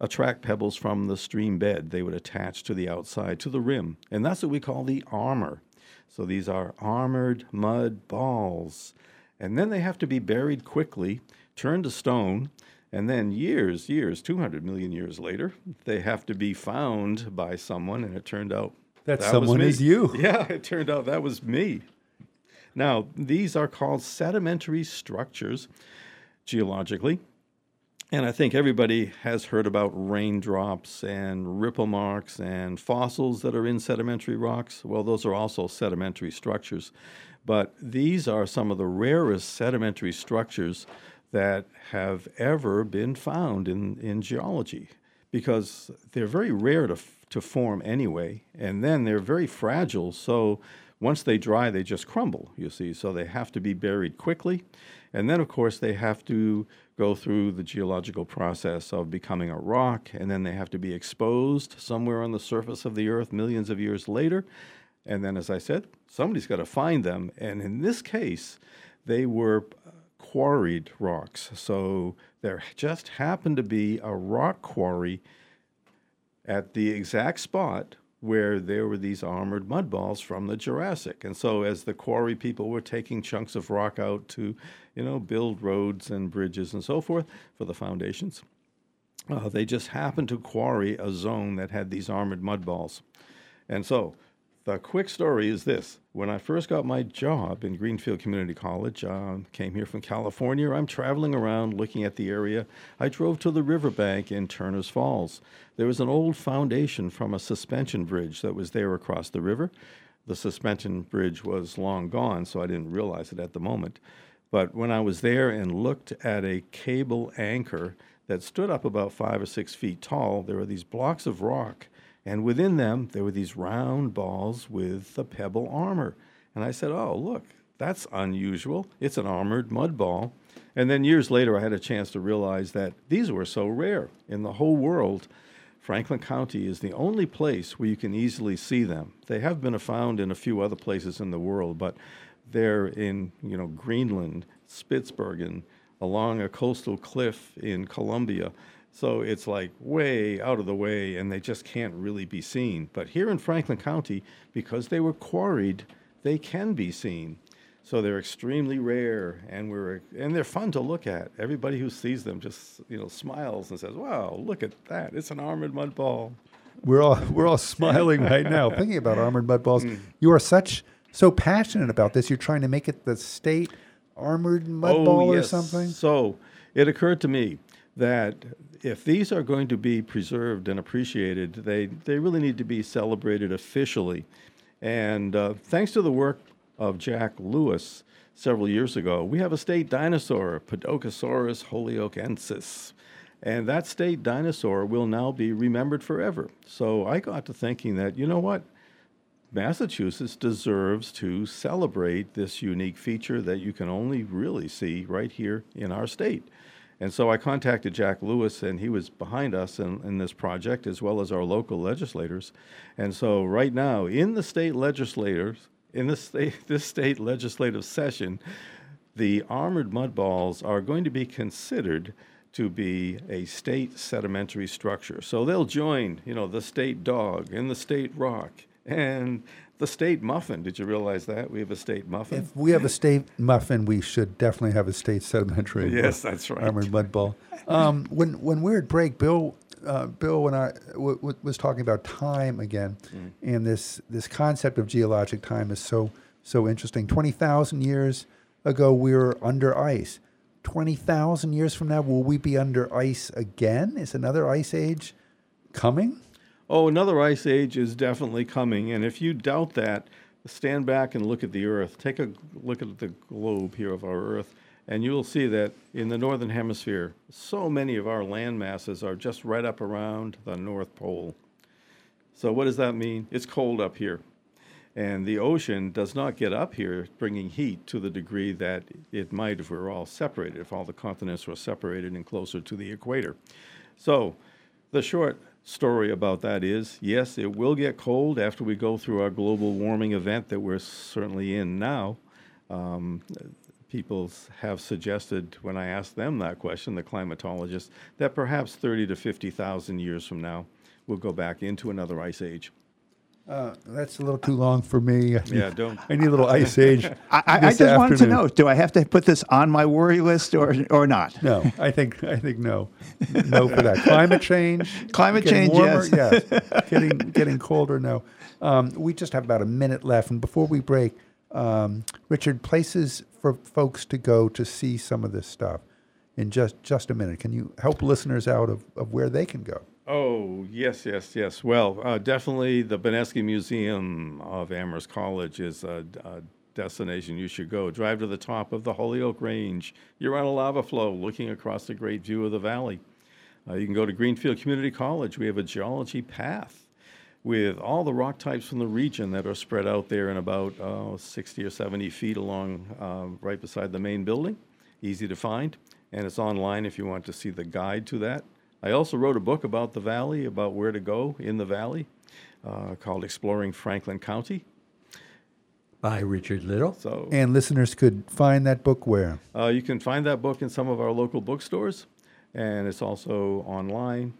S27: attract pebbles from the stream bed. They would attach to the outside, to the rim. And that's what we call the armor. So these are armored mud balls. And then they have to be buried quickly, turned to stone, and then years, years, 200 million years later, they have to be found by someone. And it turned out
S26: That
S27: was
S26: someone
S27: me.
S26: is you.
S27: Yeah, it turned out that was me. Now, these are called sedimentary structures geologically. And I think everybody has heard about raindrops and ripple marks and fossils that are in sedimentary rocks. Well, those are also sedimentary structures. But these are some of the rarest sedimentary structures that have ever been found in, in geology because they're very rare to, to form anyway. And then they're very fragile. So once they dry, they just crumble, you see. So they have to be buried quickly. And then, of course, they have to go through the geological process of becoming a rock, and then they have to be exposed somewhere on the surface of the earth millions of years later. And then, as I said, somebody's got to find them. And in this case, they were uh, quarried rocks. So there just happened to be a rock quarry at the exact spot where there were these armored mud balls from the Jurassic. And so, as the quarry people were taking chunks of rock out to, you know, build roads and bridges and so forth for the foundations, uh, they just happened to quarry a zone that had these armored mud balls. And so, the quick story is this. When I first got my job in Greenfield Community College, uh, came here from California, I'm traveling around looking at the area. I drove to the riverbank in Turner's Falls. There was an old foundation from a suspension bridge that was there across the river. The suspension bridge was long gone, so I didn't realize it at the moment. But when I was there and looked at a cable anchor that stood up about five or six feet tall, there were these blocks of rock and within them, there were these round balls with the pebble armor. And I said, Oh, look, that's unusual. It's an armored mud ball. And then years later, I had a chance to realize that these were so rare in the whole world. Franklin County is the only place where you can easily see them. They have been found in a few other places in the world, but they're in you know Greenland, Spitsbergen, along a coastal cliff in Colombia. So it's like way out of the way, and they just can't really be seen. But here in Franklin County, because they were quarried, they can be seen. So they're extremely rare, and we're and they're fun to look at. Everybody who sees them just you know smiles and says, "Wow, look at that! It's an armored mud ball."
S26: We're all we're all smiling right now thinking about armored mud balls. Hmm. You are such so passionate about this. You're trying to make it the state armored mud
S27: oh,
S26: ball
S27: yes.
S26: or something.
S27: So it occurred to me that if these are going to be preserved and appreciated, they, they really need to be celebrated officially. And uh, thanks to the work of Jack Lewis several years ago, we have a state dinosaur, Podokesaurus holyokensis. And that state dinosaur will now be remembered forever. So I got to thinking that, you know what? Massachusetts deserves to celebrate this unique feature that you can only really see right here in our state. And so I contacted Jack Lewis, and he was behind us in, in this project, as well as our local legislators. And so right now, in the state legislators, in the state, this state legislative session, the armored mud balls are going to be considered to be a state sedimentary structure. So they'll join, you know, the state dog and the state rock and the state muffin. Did you realize that we have a state muffin?
S26: If we have a state muffin, we should definitely have a state sedimentary.
S27: Yes, that's right.
S26: Armored mud ball. Um, when when we were at break, Bill, uh, Bill, and I w- w- was talking about time again,
S27: Mm.
S26: and this this concept of geologic time is so so interesting. Twenty thousand years ago, we were under ice. Twenty thousand years from now, will we be under ice again? Is another ice age coming?
S27: Oh, another ice age is definitely coming. And if you doubt that, stand back and look at the Earth. Take a look at the globe here of our Earth, and you will see that in the Northern Hemisphere, so many of our land masses are just right up around the North Pole. So, what does that mean? It's cold up here. And the ocean does not get up here bringing heat to the degree that it might if we were all separated, if all the continents were separated and closer to the equator. So, the short story about that is yes, it will get cold after we go through our global warming event that we're certainly in now. Um, people have suggested, when I asked them that question, the climatologists, that perhaps 30 to 50,000 years from now, we'll go back into another ice age.
S26: Uh, that's a little too long for me. I need-
S27: Yeah, don't-
S26: I need a little ice age.
S1: I, I, I
S26: this
S1: just wanted to know: Do I have to put this on my worry list or or not?
S26: No, I think I think no, no for that. Climate change,
S1: Climate change,
S26: warmer,
S1: yes.
S26: yes. getting getting colder, no. Um, we just have about a minute left, and before we break, um, Richard, places for folks to go to see some of this stuff. In just just a minute, can you help listeners out of, of where they can go?
S27: Oh, yes, yes, yes. Well, uh, definitely the Beneski Museum of Amherst College is a, a destination you should go. Drive to the top of the Holyoke Range. You're on a lava flow looking across the great view of the valley. Uh, you can go to Greenfield Community College. We have a geology path with all the rock types from the region that are spread out there in about uh, 60 or 70 feet along uh, right beside the main building. Easy to find, and it's online if you want to see the guide to that. I also wrote a book about the valley, about where to go in the valley, uh, called Exploring Franklin County.
S2: By Richard Little.
S27: So
S26: And listeners could find that book where?
S27: uh, you can find that book in some of our local bookstores, and it's also online.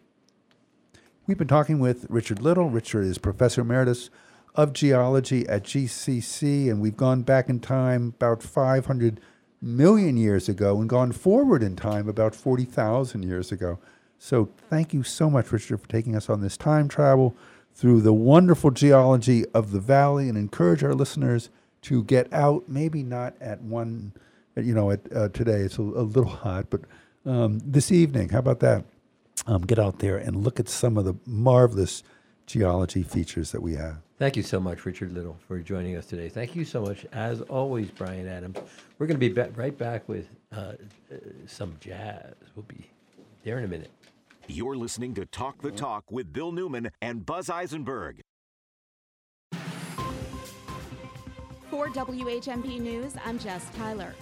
S26: We've been talking with Richard Little. Richard is Professor Emeritus of Geology at GCC, and we've gone back in time about 500 million years ago and gone forward in time about 40,000 years ago. So thank you so much, Richard, for taking us on this time travel through the wonderful geology of the valley and encourage our listeners to get out, maybe not at one, you know, at, uh, today it's a, a, little hot, but um, this evening, how about that? Um, get out there and look at some of the marvelous geology features that we have.
S2: Thank you so much, Richard Little, for joining us today. Thank you so much, as always, Brian Adams. We're going to be right back with uh, uh, some jazz. We'll be there in a minute.
S5: You're listening to Talk the Talk with Bill Newman and Buzz Eisenberg.
S17: For WHMP News, I'm Jess Tyler.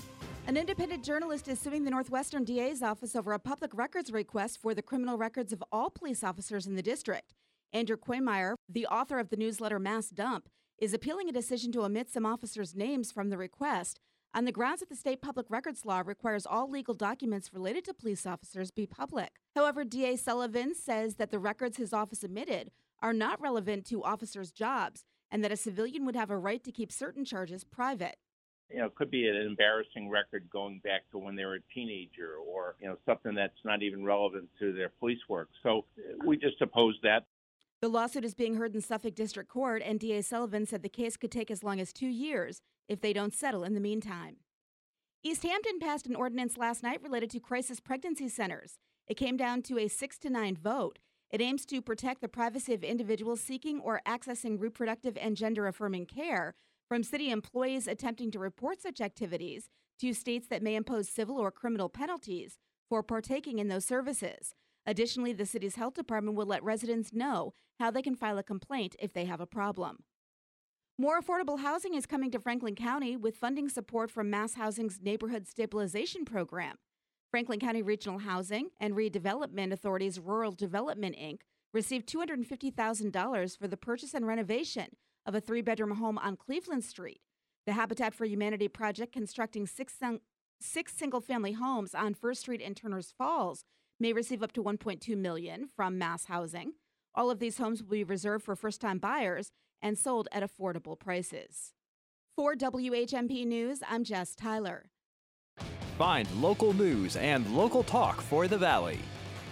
S17: An independent journalist is suing the Northwestern DA's office over a public records request for the criminal records of all police officers in the district. Andrew Quemere, the author of the newsletter Mass Dump, is appealing a decision to omit some officers' names from the request on the grounds that the state public records law requires all legal documents related to police officers be public. However, DA Sullivan says that the records his office omitted are not relevant to officers' jobs and that a civilian would have a right to keep certain charges private.
S18: You know, it could be an embarrassing record going back to when they were a teenager or, you know, something that's not even relevant to their police work. So uh, we just oppose that.
S17: The lawsuit is being heard in Suffolk District Court, and DA Sullivan said the case could take as long as two years if they don't settle in the meantime. Easthampton passed an ordinance last night related to crisis pregnancy centers. It came down to a 6 to 9 vote. It aims to protect the privacy of individuals seeking or accessing reproductive and gender affirming care from city employees attempting to report such activities to states that may impose civil or criminal penalties for partaking in those services. Additionally, the city's health department will let residents know how they can file a complaint if they have a problem. More affordable housing is coming to Franklin County with funding support from Mass Housing's Neighborhood Stabilization Program. Franklin County Regional Housing and Redevelopment Authority's Rural Development Inc. received $250,000 for the purchase and renovation of a three bedroom home on Cleveland Street. The Habitat for Humanity project constructing six, six single family homes on First Street in Turner's Falls may receive up to 1.2 million from Mass Housing. All of these homes will be reserved for first-time buyers and sold at affordable prices. For WHMP News, I'm Jess Tyler.
S6: Find local news and local talk for the Valley.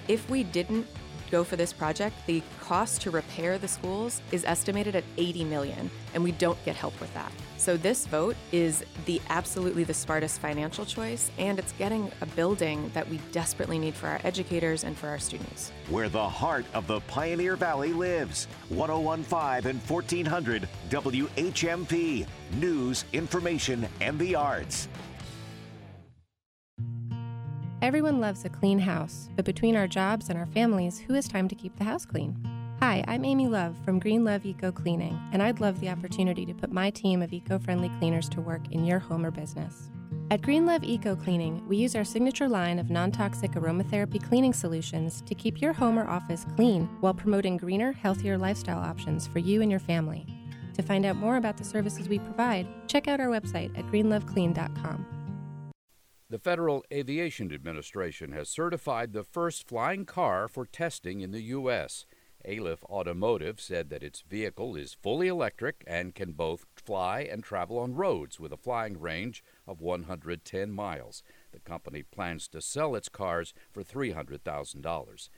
S30: If we didn't go for this project, the cost to repair the schools is estimated at 80 million, and we don't get help with that. So this vote is the absolutely the smartest financial choice, and it's getting a building that we desperately need for our educators and for our students.
S5: Where the heart of the Pioneer Valley lives. 1015 and 1400 WHMP. News, information, and the arts.
S31: Everyone loves a clean house, but between our jobs and our families, who has time to keep the house clean? Hi, I'm Amy Love from Green Love Eco Cleaning, and I'd love the opportunity to put my team of eco friendly cleaners to work in your home or business. At Green Love Eco Cleaning, we use our signature line of non toxic aromatherapy cleaning solutions to keep your home or office clean while promoting greener, healthier lifestyle options for you and your family. To find out more about the services we provide, check out our website at greenloveclean.com.
S32: The Federal Aviation Administration has certified the first flying car for testing in the U.S. Alef Automotive said that its vehicle is fully electric and can both fly and travel on roads with a flying range of 110 miles. The company plans to sell its cars for $300,000.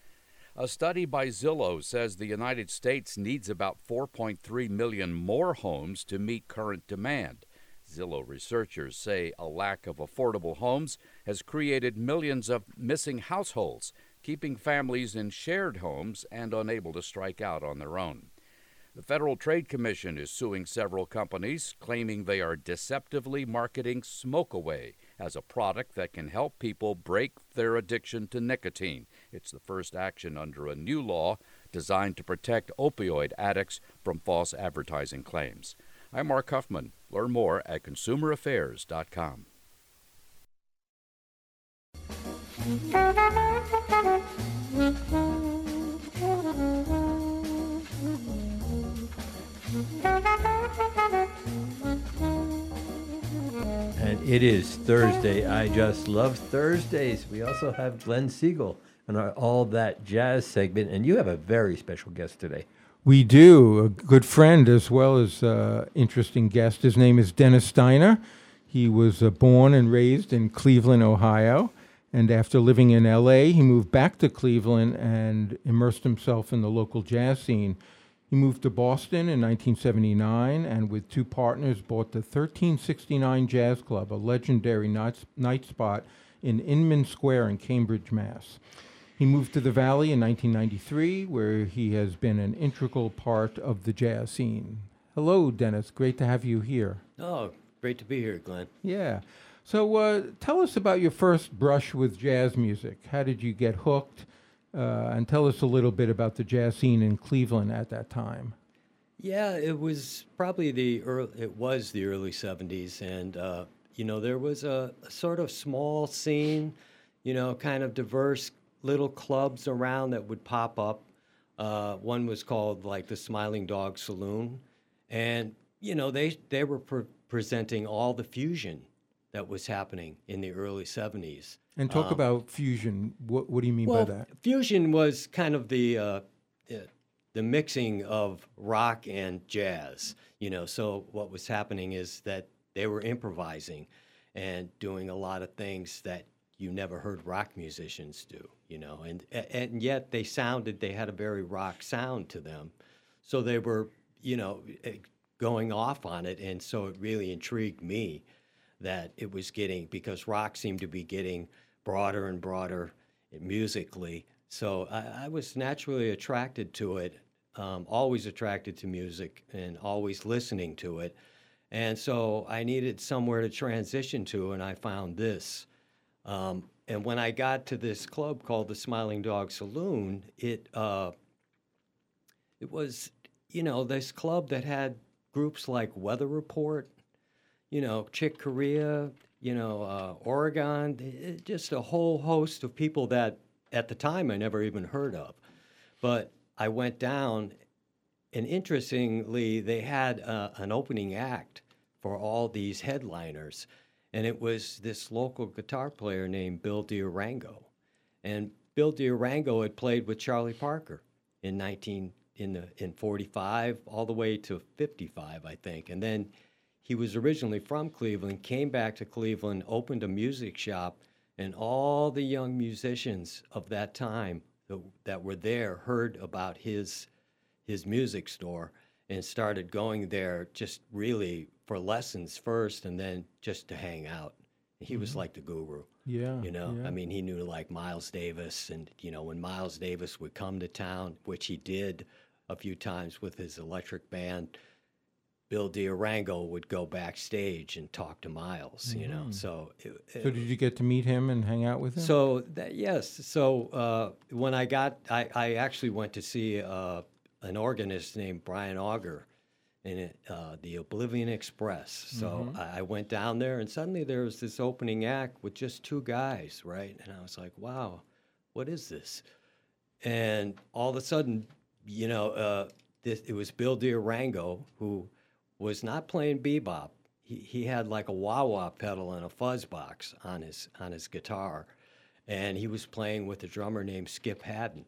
S32: A study by Zillow says the United States needs about 4.3 million more homes to meet current demand. Zillow researchers say a lack of affordable homes has created millions of missing households, keeping families in shared homes and unable to strike out on their own. The Federal Trade Commission is suing several companies, claiming they are deceptively marketing Smoke Away as a product that can help people break their addiction to nicotine. It's the first action under a new law designed to protect opioid addicts from false advertising claims. I'm Mark Huffman. Learn more at consumeraffairs.com.
S2: And it is Thursday. I just love Thursdays. We also have Glenn Siegel on our All That Jazz segment. And you have a very special guest today.
S33: We do. A good friend as well as uh, interesting guest. His name is Dennis Steiner. He was uh, born and raised in Cleveland, Ohio. And after living in LA, he moved back to Cleveland and immersed himself in the local jazz scene. He moved to Boston in 1979 and, with two partners, bought the 1369 Jazz Club, a legendary night, night spot in Inman Square in Cambridge, Mass. He moved to the Valley in 1993, where he has been an integral part of the jazz scene. Hello, Dennis. Great to have you here.
S34: Oh, great to be here, Glenn.
S33: Yeah. So, uh, tell us about your first brush with jazz music. How did you get hooked? Uh, and tell us a little bit about the jazz scene in Cleveland at that time.
S34: Yeah, it was probably the early, it was the early '70s, and uh, you know there was a, a, sort of small scene, you know, kind of diverse little clubs around that would pop up. Uh, one was called like the Smiling Dog Saloon, and you know they they were pre- presenting all the fusion that was happening in the early '70s.
S33: And talk um, about fusion. What, what do you mean
S34: well,
S33: by that?
S34: Fusion was kind of the uh, the mixing of rock and jazz. You know, so what was happening is that they were improvising and doing a lot of things that you never heard rock musicians do. You know, and and yet they sounded they had a very rock sound to them, so they were you know eh, going off on it, and so it really intrigued me that it was getting because rock seemed to be getting broader and broader musically. So I, I was naturally attracted to it, um, always attracted to music and always listening to it. And so I needed somewhere to transition to, and I found this. Um, and when I got to this club called the Smiling Dog Saloon, it uh, it was you know this club that had groups like Weather Report, you know Chick Corea, you know, uh, Oregon, it, just a whole host of people that at the time I never even heard of. But I went down, and interestingly, they had uh, an opening act for all these headliners. And it was this local guitar player named Bill DeArango. And Bill DeArango had played with Charlie Parker in 19 in the in 45 all the way to 55 I think and then he was originally from Cleveland, came back to Cleveland, opened a music shop, and all the young musicians of that time that, that were there heard about his his music store and started going there just really for lessons first and then just to hang out. He mm-hmm. was like the guru.
S33: Yeah.
S34: You know,
S33: yeah.
S34: I mean, he knew like Miles Davis, and, you know, when Miles Davis would come to town, which he did a few times with his electric band, Bill DeArango would go backstage and talk to Miles, you know.
S33: Mhm.
S34: So, it,
S33: So did you get to meet him and hang out with him?
S34: So that yes. So uh, when I got, I, I actually went to see uh, an organist named Brian Auger in it, uh, the Oblivion Express. So
S33: Mhm.
S34: I, I went down there, and suddenly there was this opening act with just two guys, right? And I was like, wow, what is this? And all of a sudden, you know, uh, this, it was Bill DeArango who was not playing bebop. He, he had like a wah wah pedal and a fuzz box on his on his guitar, and he was playing with a drummer named Skip Hadden,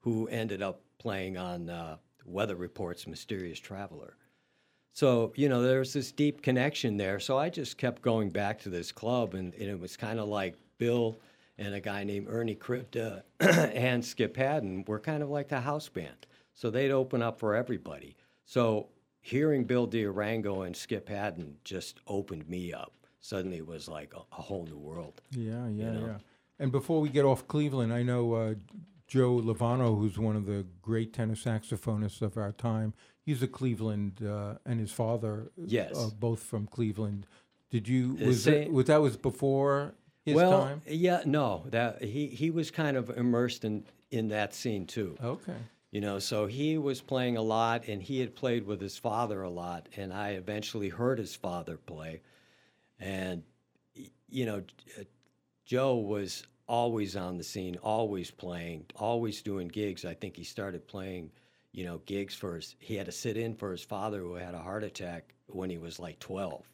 S34: who ended up playing on uh, Weather Report's "Mysterious Traveler." So you know, there's this deep connection there. So I just kept going back to this club, and, and it was kind of like Bill and a guy named Ernie Krivda and Skip Hadden were kind of like the house band. So they'd open up for everybody. So hearing Bill DeArango and Skip Hadden just opened me up. Suddenly it was like a, a whole new world.
S33: Yeah, yeah,
S34: know?
S33: yeah. And before we get off Cleveland, I know uh, Joe Lovano, who's one of the great tenor saxophonists of our time. He's a Cleveland, uh, and his father,
S34: Yes.
S33: uh, both from Cleveland. Did you was
S34: same-
S33: that, was that was before his
S34: well,
S33: time?
S34: yeah, no, that he he was kind of immersed in in that scene too.
S33: Okay.
S34: You know, so he was playing a lot, and he had played with his father a lot, and I eventually heard his father play, and you know, uh, Joe was always on the scene, always playing, always doing gigs. I think he started playing, you know, gigs for his. He had to sit in for his father who had a heart attack when he was like twelve.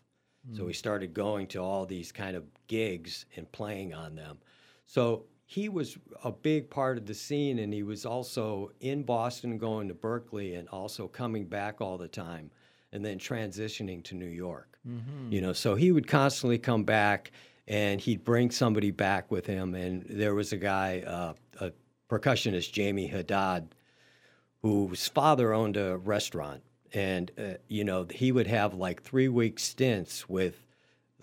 S34: So
S33: Mm.
S34: he started going to all these kind of gigs and playing on them. So, he was a big part of the scene, and he was also in Boston, going to Berklee, and also coming back all the time, and then transitioning to New York.
S33: Mhm.
S34: You know, so he would constantly come back, and he'd bring somebody back with him. And there was a guy, uh, a percussionist, Jamie Haddad, whose father owned a restaurant, and uh, you know he would have like three week stints with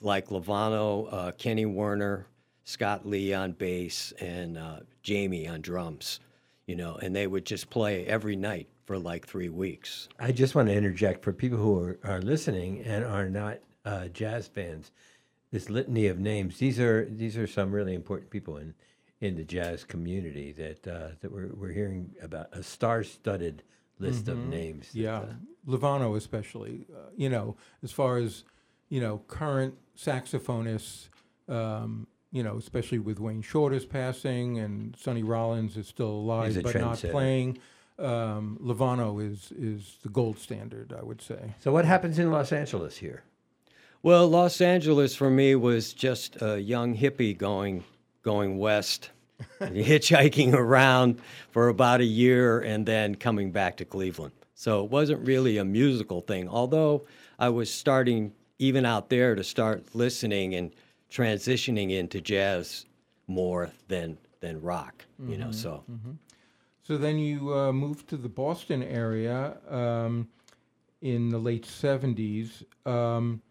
S34: like Lovano, uh, Kenny Werner, Scott Lee on bass, and uh, Jamie on drums. You know, and they would just play every night for like three weeks.
S2: I just want to interject for people who are, are listening and are not uh, jazz fans. This litany of names; these are these are some really important people in in the jazz community that uh, that we're we're hearing about a star-studded list of
S33: Mhm.
S2: names. that,
S33: Yeah,
S2: uh,
S33: Lovano especially. Uh, you know, as far as you know, current saxophonists. Um, you know, especially with Wayne Shorter's passing and Sonny Rollins is still alive but not playing. Um, Lovano is is the gold standard, I would say.
S2: So what happens in Los Angeles here?
S34: Well, Los Angeles for me was just a young hippie going going west, hitchhiking around for about a year, and then coming back to Cleveland. So it wasn't really a musical thing, although I was starting even out there to start listening and transitioning into jazz more than than rock. You know,
S33: Mhm,
S34: so.
S33: mhm. So then you uh, moved to the Boston area um, in the late 70s. Um,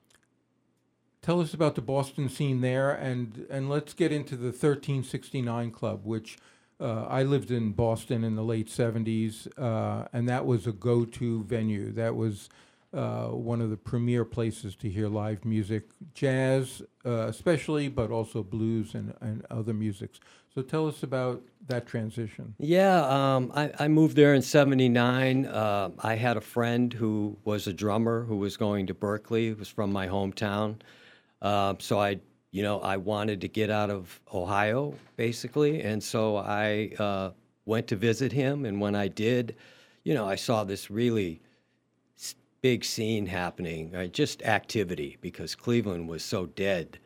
S33: tell us about the Boston scene there, and, and let's get into the 1369 Club, which uh, I lived in Boston in the late 70s, uh, and that was a go to venue. That was uh, one of the premier places to hear live music, jazz uh, especially, but also blues and, and other musics. So tell us about that transition.
S34: Yeah, um, I, I moved there in '79. Uh, I had a friend who was a drummer who was going to Berklee. He was from my hometown. Uh, so I, you know, I wanted to get out of Ohio, basically, and so I uh, went to visit him. And when I did, you know, I saw this really big scene happening, uh, just activity, because Cleveland was so dead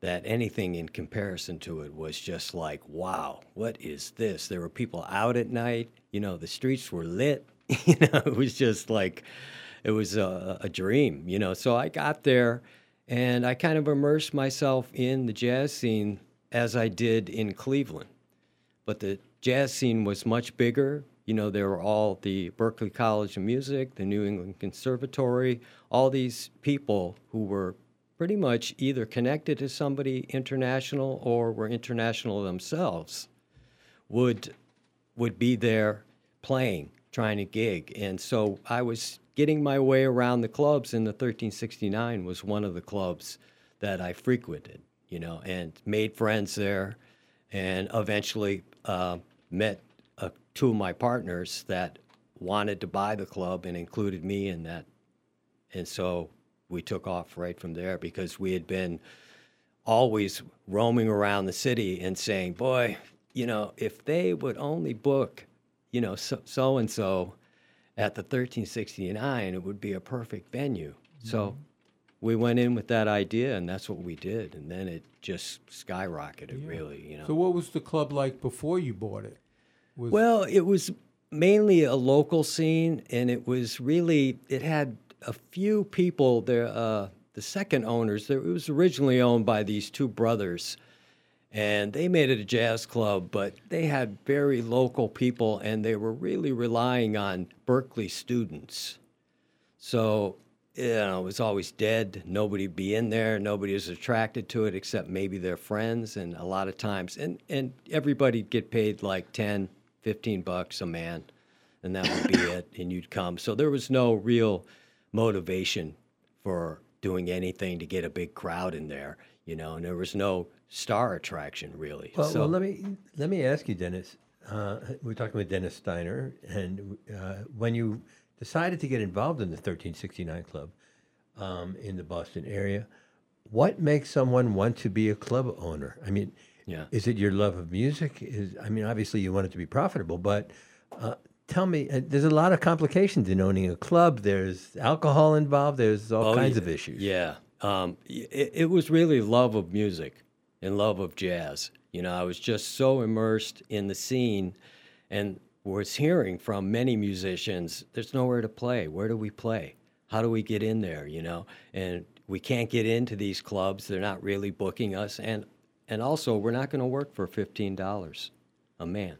S34: that anything in comparison to it was just like, wow, what is this? There were people out at night. You know, the streets were lit. you know, it was just like, it was a, a dream, you know. So I got there and I kind of immersed myself in the jazz scene as I did in Cleveland. But the jazz scene was much bigger. You know, there were all the Berklee College of Music, the New England Conservatory, all these people who were pretty much either connected to somebody international or were international themselves would would be there playing, trying to gig. And so I was getting my way around the clubs in the 1369 was one of the clubs that I frequented, you know, and made friends there and eventually uh, met uh, two of my partners that wanted to buy the club and included me in that. And so we took off right from there because we had been always roaming around the city and saying, boy, you know, if they would only book, you know, so and so at the 1369, it would be a perfect venue. So we went in with that idea, and that's what we did. And then it just skyrocketed, really, you know.
S33: So what was the club like before you bought it? Was
S34: Well, it was mainly a local scene, and it was really it had a few people there. Uh, the second owners, there, it was originally owned by these two brothers, and they made it a jazz club, but they had very local people, and they were really relying on Berklee students. So you know, it was always dead. Nobody'd be in there. Nobody was attracted to it except maybe their friends. And a lot of times, and, and everybody'd get paid like 10, 15 bucks a man, and that would be it. And you'd come. So there was no real motivation for doing anything to get a big crowd in there, you know, and there was no star attraction really.
S2: Well,
S34: so,
S2: well, let me let me ask you, Dennis. Uh, we're talking with Dennis Steiner, and uh, when you decided to get involved in the 1369 Club um, in the Boston area, what makes someone want to be a club owner? I mean,
S34: Yeah.
S2: is it your love of music? Is I mean, obviously you want it to be profitable, but uh, tell me, uh, there's a lot of complications in owning a club. There's alcohol involved. There's all
S34: Oh,
S2: kinds
S34: yeah.
S2: of issues.
S34: Yeah. Um, it, it was really love of music and love of jazz. You know, I was just so immersed in the scene and was hearing from many musicians, there's nowhere to play. Where do we play? How do we get in there, you know? And we can't get into these clubs. They're not really booking us and and also we're not going to work for $15 a man.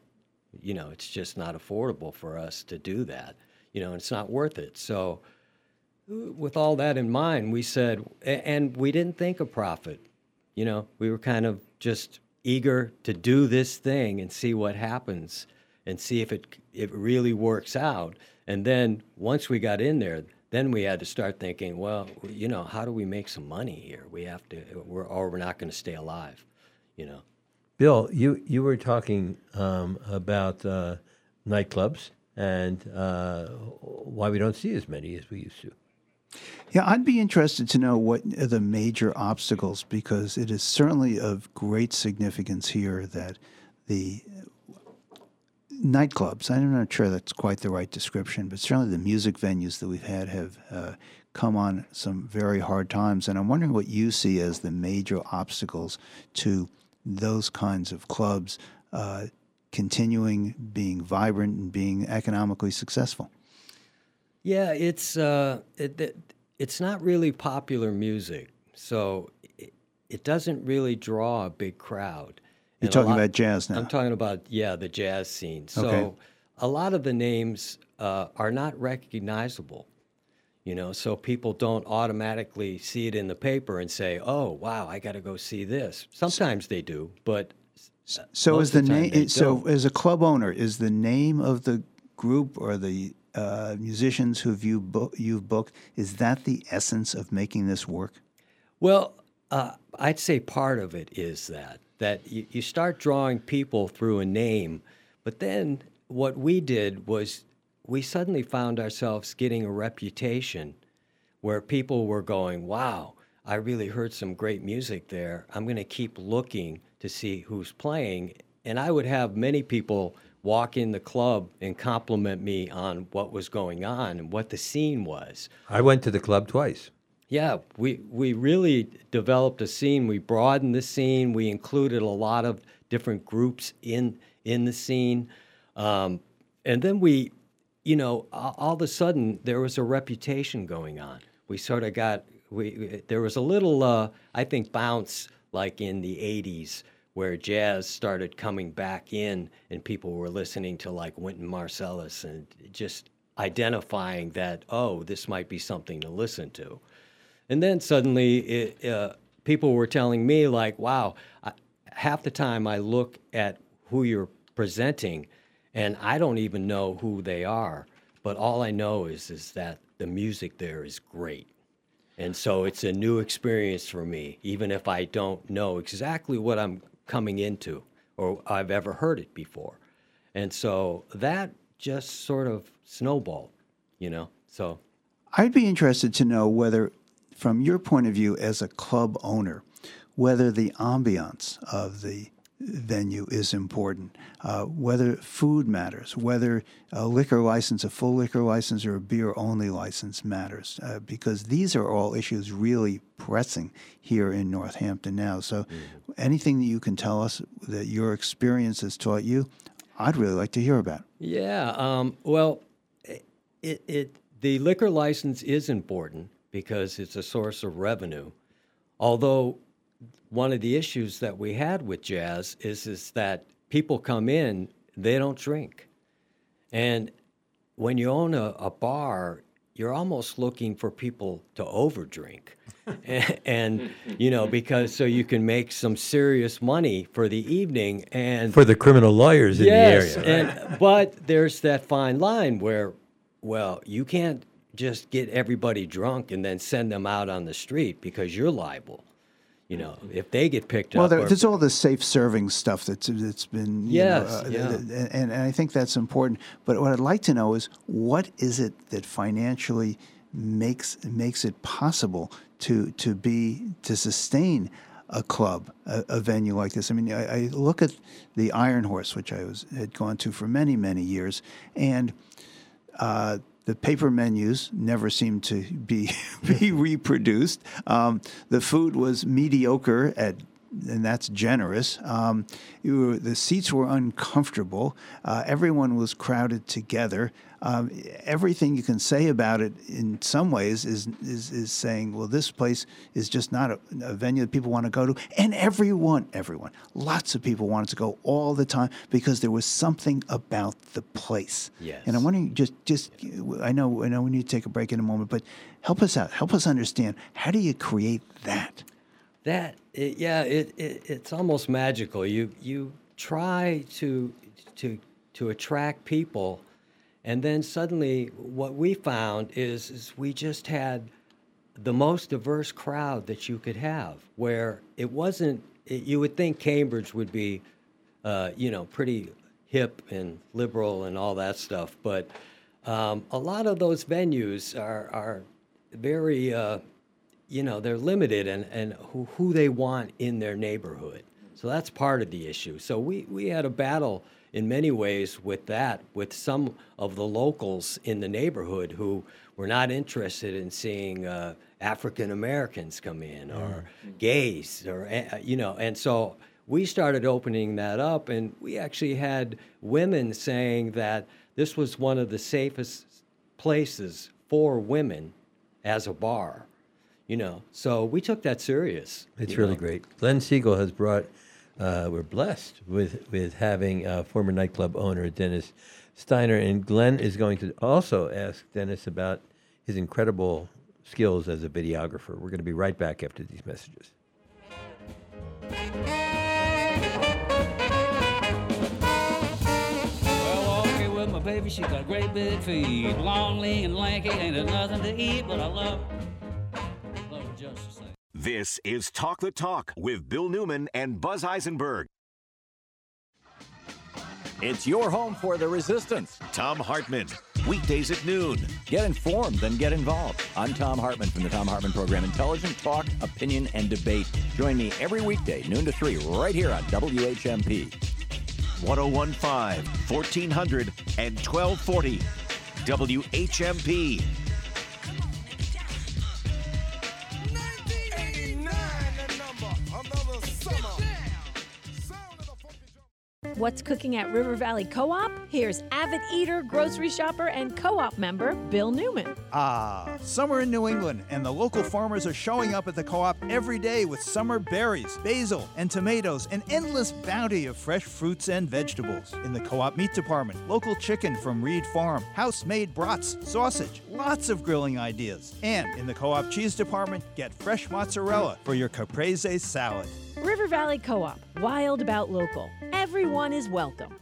S34: You know, it's just not affordable for us to do that. You know, it's not worth it. So with all that in mind, we said, and we didn't think of profit. You know, we were kind of just eager to do this thing and see what happens and see if it it really works out. And then once we got in there, then we had to start thinking, well, you know, how do we make some money here? We have to, we're, or we're not going to stay alive, you know.
S2: Bill, you, you were talking um, about uh, nightclubs and uh, why we don't see as many as we used to.
S1: Yeah, I'd be interested to know what are the major obstacles because it is certainly of great significance here that the nightclubs, I'm not sure that's quite the right description, but certainly the music venues that we've had have uh, come on some very hard times. And I'm wondering what you see as the major obstacles to those kinds of clubs uh, continuing being vibrant and being economically successful.
S34: Yeah, it's uh, it, it, it's not really popular music, so it, it doesn't really draw a big crowd.
S1: You're
S34: And
S1: talking
S34: lot-
S1: about jazz now.
S34: I'm talking about yeah, the jazz scene. So
S1: Okay.
S34: a lot of the names uh, are not recognizable. You know, so people don't automatically see it in the paper and say, "Oh, wow, I got to go see this." Sometimes they do, but uh,
S1: So
S34: most
S1: is the
S34: they
S1: name? So as a club owner, is the name of the group or the uh, musicians who've you bo- you've booked is that the essence of making this work?
S34: Well, uh, I'd say part of it is that that you, you start drawing people through a name, but then what we did was we suddenly found ourselves getting a reputation where people were going, "Wow, I really heard some great music there. I'm going to keep looking to see who's playing." And I would have many people walk in the club and compliment me on what was going on and what the scene was.
S2: I went to the club twice.
S34: Yeah, we we really developed a scene. We broadened the scene. We included a lot of different groups in in the scene, um, and then we, you know, all, of a sudden there was a reputation going on. We sort of got we there was a little uh, I think bounce like in the '80s where jazz started coming back in and people were listening to like Wynton Marsalis and just identifying that oh this might be something to listen to. And then suddenly, it, uh, people were telling me, like, wow, I, half the time I look at who you're presenting and I don't even know who they are. But all I know is, is that the music there is great. And so it's a new experience for me, even if I don't know exactly what I'm coming into or I've ever heard it before. And so that just sort of snowballed, you know? So.
S1: I'd be interested to know whether, from your point of view as a club owner, whether the ambiance of the venue is important, uh, whether food matters, whether a liquor license, a full liquor license, or a beer only license matters, uh, because these are all issues really pressing here in Northampton now. So, anything that you can tell us that your experience has taught you, I'd really like to hear about.
S34: Yeah. Um, well, it, it the liquor license is important because it's a source of revenue. Although one of the issues that we had with jazz is is that people come in, they don't drink, and when you own a, a bar, you're almost looking for people to overdrink. and, and you know because so you can make some serious money for the evening and
S2: For the criminal lawyers in
S34: yes,
S2: the area.
S34: and but there's that fine line where, well, you can't just get everybody drunk and then send them out on the street because you're liable. You know, if they get picked
S1: Well,
S34: up.
S1: there, there's all the safe serving stuff that's that's been you know, uh,
S34: yeah.
S1: th- th- and, and I think that's important. But what I'd like to know is what is it that financially makes makes it possible to to be to sustain a club, a, a venue like this. I mean, I, I look at the Iron Horse, which I was had gone to for many many years, and uh, the paper menus never seemed to be be reproduced. Um, the food was mediocre at and that's generous. Um, were, the seats were uncomfortable. Uh, everyone was crowded together. Um, everything you can say about it, in some ways, is is, is saying, well, this place is just not a, a venue that people want to go to. And everyone, everyone, lots of people wanted to go all the time because there was something about the place.
S34: Yes.
S1: And I'm wondering, just just I know I know we need to take a break in a moment, but help us out. Help us understand how do you create that?
S34: That it, yeah, it, it it's almost magical. You you try to to to attract people, and then suddenly what we found is is we just had the most diverse crowd that you could have. Where it wasn't, it, you would think Cambridge would be, uh, you know, pretty hip and liberal and all that stuff, but um, a lot of those venues are are very. Uh, you know they're limited and and who, who they want in their neighborhood so that's part of the issue so we we had a battle in many ways with that with some of the locals in the neighborhood who were not interested in seeing uh, african americans come in or gays or uh, you know and so we started opening that up and we actually had women saying that this was one of the safest places for women as a bar you know. So we took that serious.
S2: It's really
S34: know.
S2: great. Glenn Siegel has brought. Uh, we're blessed with with having uh, former nightclub owner Dennis Steiner, and Glenn is going to also ask Dennis about his incredible skills as a videographer. We're going to be right back after these messages.
S35: Baby, she got great big feet. Long, lean, lanky, ain't nothing to eat, but I love.
S5: This is Talk the Talk with Bill Newman and Buzz Eisenberg.
S36: It's your home for the resistance.
S5: Thom Hartmann, weekdays at noon.
S36: Get informed, then get involved. I'm Thom Hartmann from the Thom Hartmann Program. Intelligent talk, opinion, and debate. Join me every weekday, noon to 3, right here on WHMP.
S5: 1015, 1400, and 1240. WHMP.
S37: What's cooking at River Valley Co op? Here's avid eater, grocery shopper, and co op member Bill Newman.
S1: Ah, summer in New England, and the local farmers are showing up at the co op every day with summer berries, basil, and tomatoes, an endless bounty of fresh fruits and vegetables. In the co op meat department, local chicken from Reed Farm, house made brats, sausage, lots of grilling ideas. And in the co op cheese department, get fresh mozzarella for your caprese salad.
S37: River Valley Co op, wild about local. Everyone is welcome.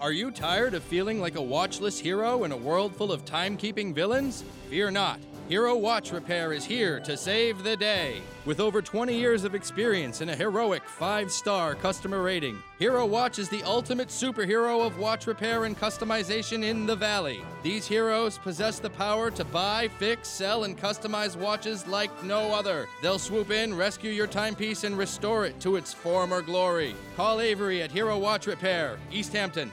S38: Are you tired of feeling like a watchless hero in a world full of timekeeping villains? Fear not. Hero Watch Repair is here to save the day. With over 20 years of experience and a heroic five star customer rating, Hero Watch is the ultimate superhero of watch repair and customization in the Valley. These heroes possess the power to buy, fix, sell, and customize watches like no other. They'll swoop in, rescue your timepiece, and restore it to its former glory. Call Avery at Hero Watch Repair, Easthampton.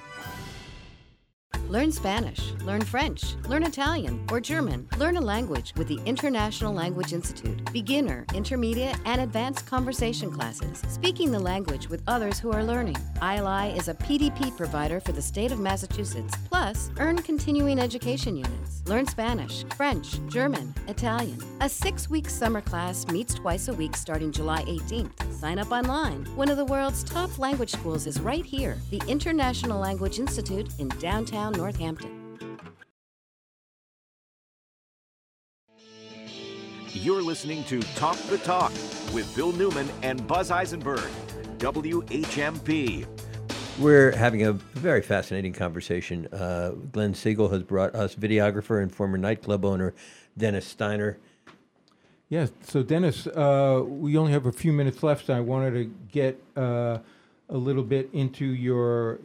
S39: Learn Spanish, learn French, learn Italian or German. Learn a language with the International Language Institute. Beginner, intermediate, and advanced conversation classes. Speaking the language with others who are learning. ILI is a PDP provider for the state of Massachusetts. Plus, earn continuing education units. Learn Spanish, French, German, Italian. A six week summer class meets twice a week starting July 18th. Sign up online. One of the world's top language schools is right here, the International Language Institute in downtown Northampton.
S5: You're listening to Talk the Talk with Bill Newman and Buzz Eisenberg. WHMP.
S2: We're having a very fascinating conversation. Uh, Glenn Siegel has brought us videographer and former nightclub owner Dennis Steiner.
S33: Yes. So, Dennis, uh, we only have a few minutes left. I wanted to get uh, a little bit into your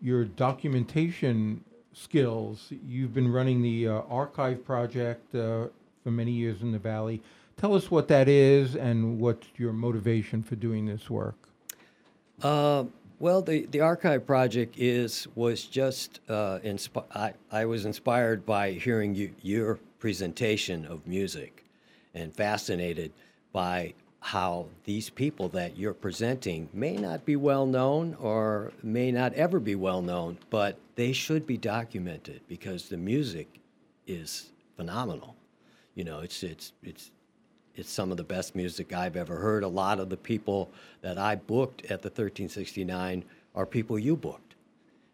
S33: your documentation skills. You've been running the uh, archive project uh, for many years in the Valley. Tell us what that is and what's your motivation for doing this work.
S34: Uh, well, the, the archive project is was just uh, inspi- I, I was inspired by hearing you, your presentation of music, and fascinated by how these people that you're presenting may not be well known or may not ever be well known, but they should be documented because the music is phenomenal. You know, it's it's it's it's some of the best music I've ever heard. A lot of the people that I booked at the 1369 are people you booked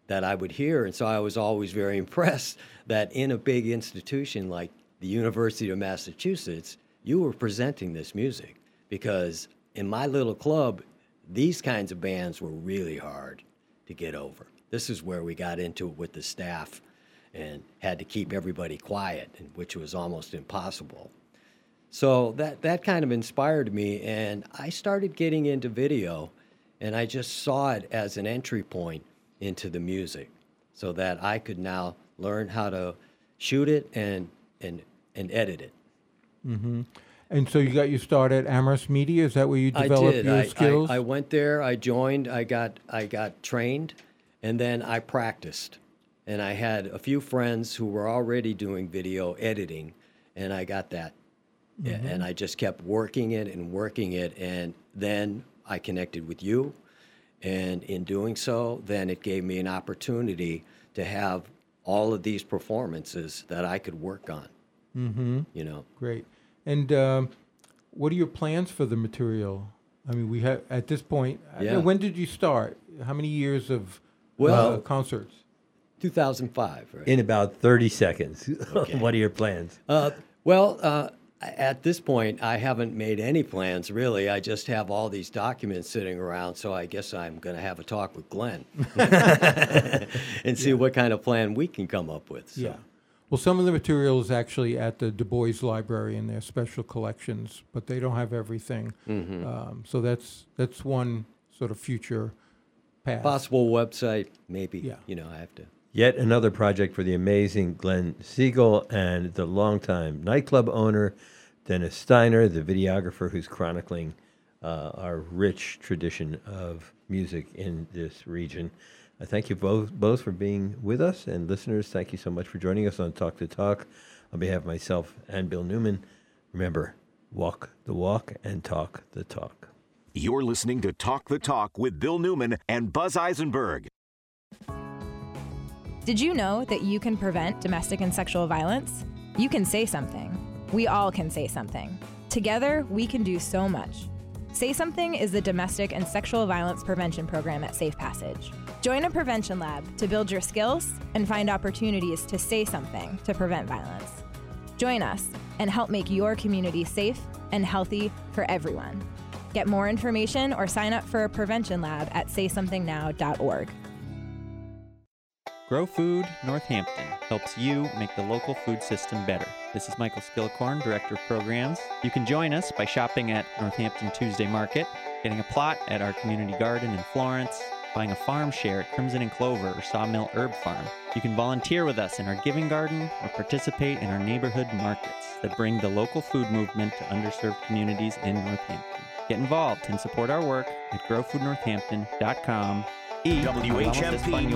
S34: that I would hear. And so I was always very impressed that in a big institution like the University of Massachusetts, you were presenting this music because in my little club, these kinds of bands were really hard to get over. This is where we got into it with the staff and had to keep everybody quiet, which was almost impossible. So that, that kind of inspired me, and I started getting into video, and I just saw it as an entry point into the music so that I could now learn how to shoot it and, and, and edit it.
S33: Mm-hmm. And so you got your start at Amherst Media. Is that where you developed your
S34: I,
S33: skills?
S34: I, I went there. I joined. I got I got trained, and then I practiced. And I had a few friends who were already doing video editing, and I got that.
S33: Mhm.
S34: And I just kept working it and working it, and then I connected with you, and in doing so, then it gave me an opportunity to have all of these performances that I could work on.
S33: Mm-hmm.
S34: You know.
S33: Great. And um, what are your plans for the material? I mean, we have at this point.
S34: Yeah.
S33: When did you start? How many years of
S34: Well-
S33: uh, concerts?
S34: 2005. Right?
S2: In about 30 seconds. what are your plans?
S34: Uh, well, uh, at this point, I haven't made any plans really. I just have all these documents sitting around, so I guess I'm going to have a talk with Glenn and see what kind of plan we can come up with. So.
S33: Yeah. Well, some of the material is actually at the Du Bois Library in their special collections, but they don't have everything.
S34: Mhm.
S33: Um, so that's that's one sort of future path.
S34: Possible website, maybe.
S33: Yeah.
S34: You know, I have to.
S2: Yet another project for the amazing Glenn Siegel and the longtime nightclub owner, Dennis Steiner, the videographer who's chronicling uh, our rich tradition of music in this region. I thank you both, both for being with us, and listeners, thank you so much for joining us on Talk to Talk. On behalf of myself and Bill Newman, remember, walk the walk and talk the talk.
S5: You're listening to Talk the Talk with Bill Newman and Buzz Eisenberg.
S40: Did you know that you can prevent domestic and sexual violence? You can say something. We all can say something. Together, we can do so much. Say Something is the domestic and sexual violence prevention program at Safe Passage. Join a prevention lab to build your skills and find opportunities to say something to prevent violence. Join us and help make your community safe and healthy for everyone. Get more information or sign up for a prevention lab at saysomethingnow.org.
S41: Grow Food Northampton helps you make the local food system better. This is Michael Skillicorn, Director of Programs. You can join us by shopping at Northampton Tuesday Market, getting a plot at our community garden in Florence, buying a farm share at Crimson and Clover or Sawmill Herb Farm. You can volunteer with us in our giving garden or participate in our neighborhood markets that bring the local food movement to underserved communities in Northampton. Get involved and support our work at growfoodnorthampton.com. Y
S5: WHMP.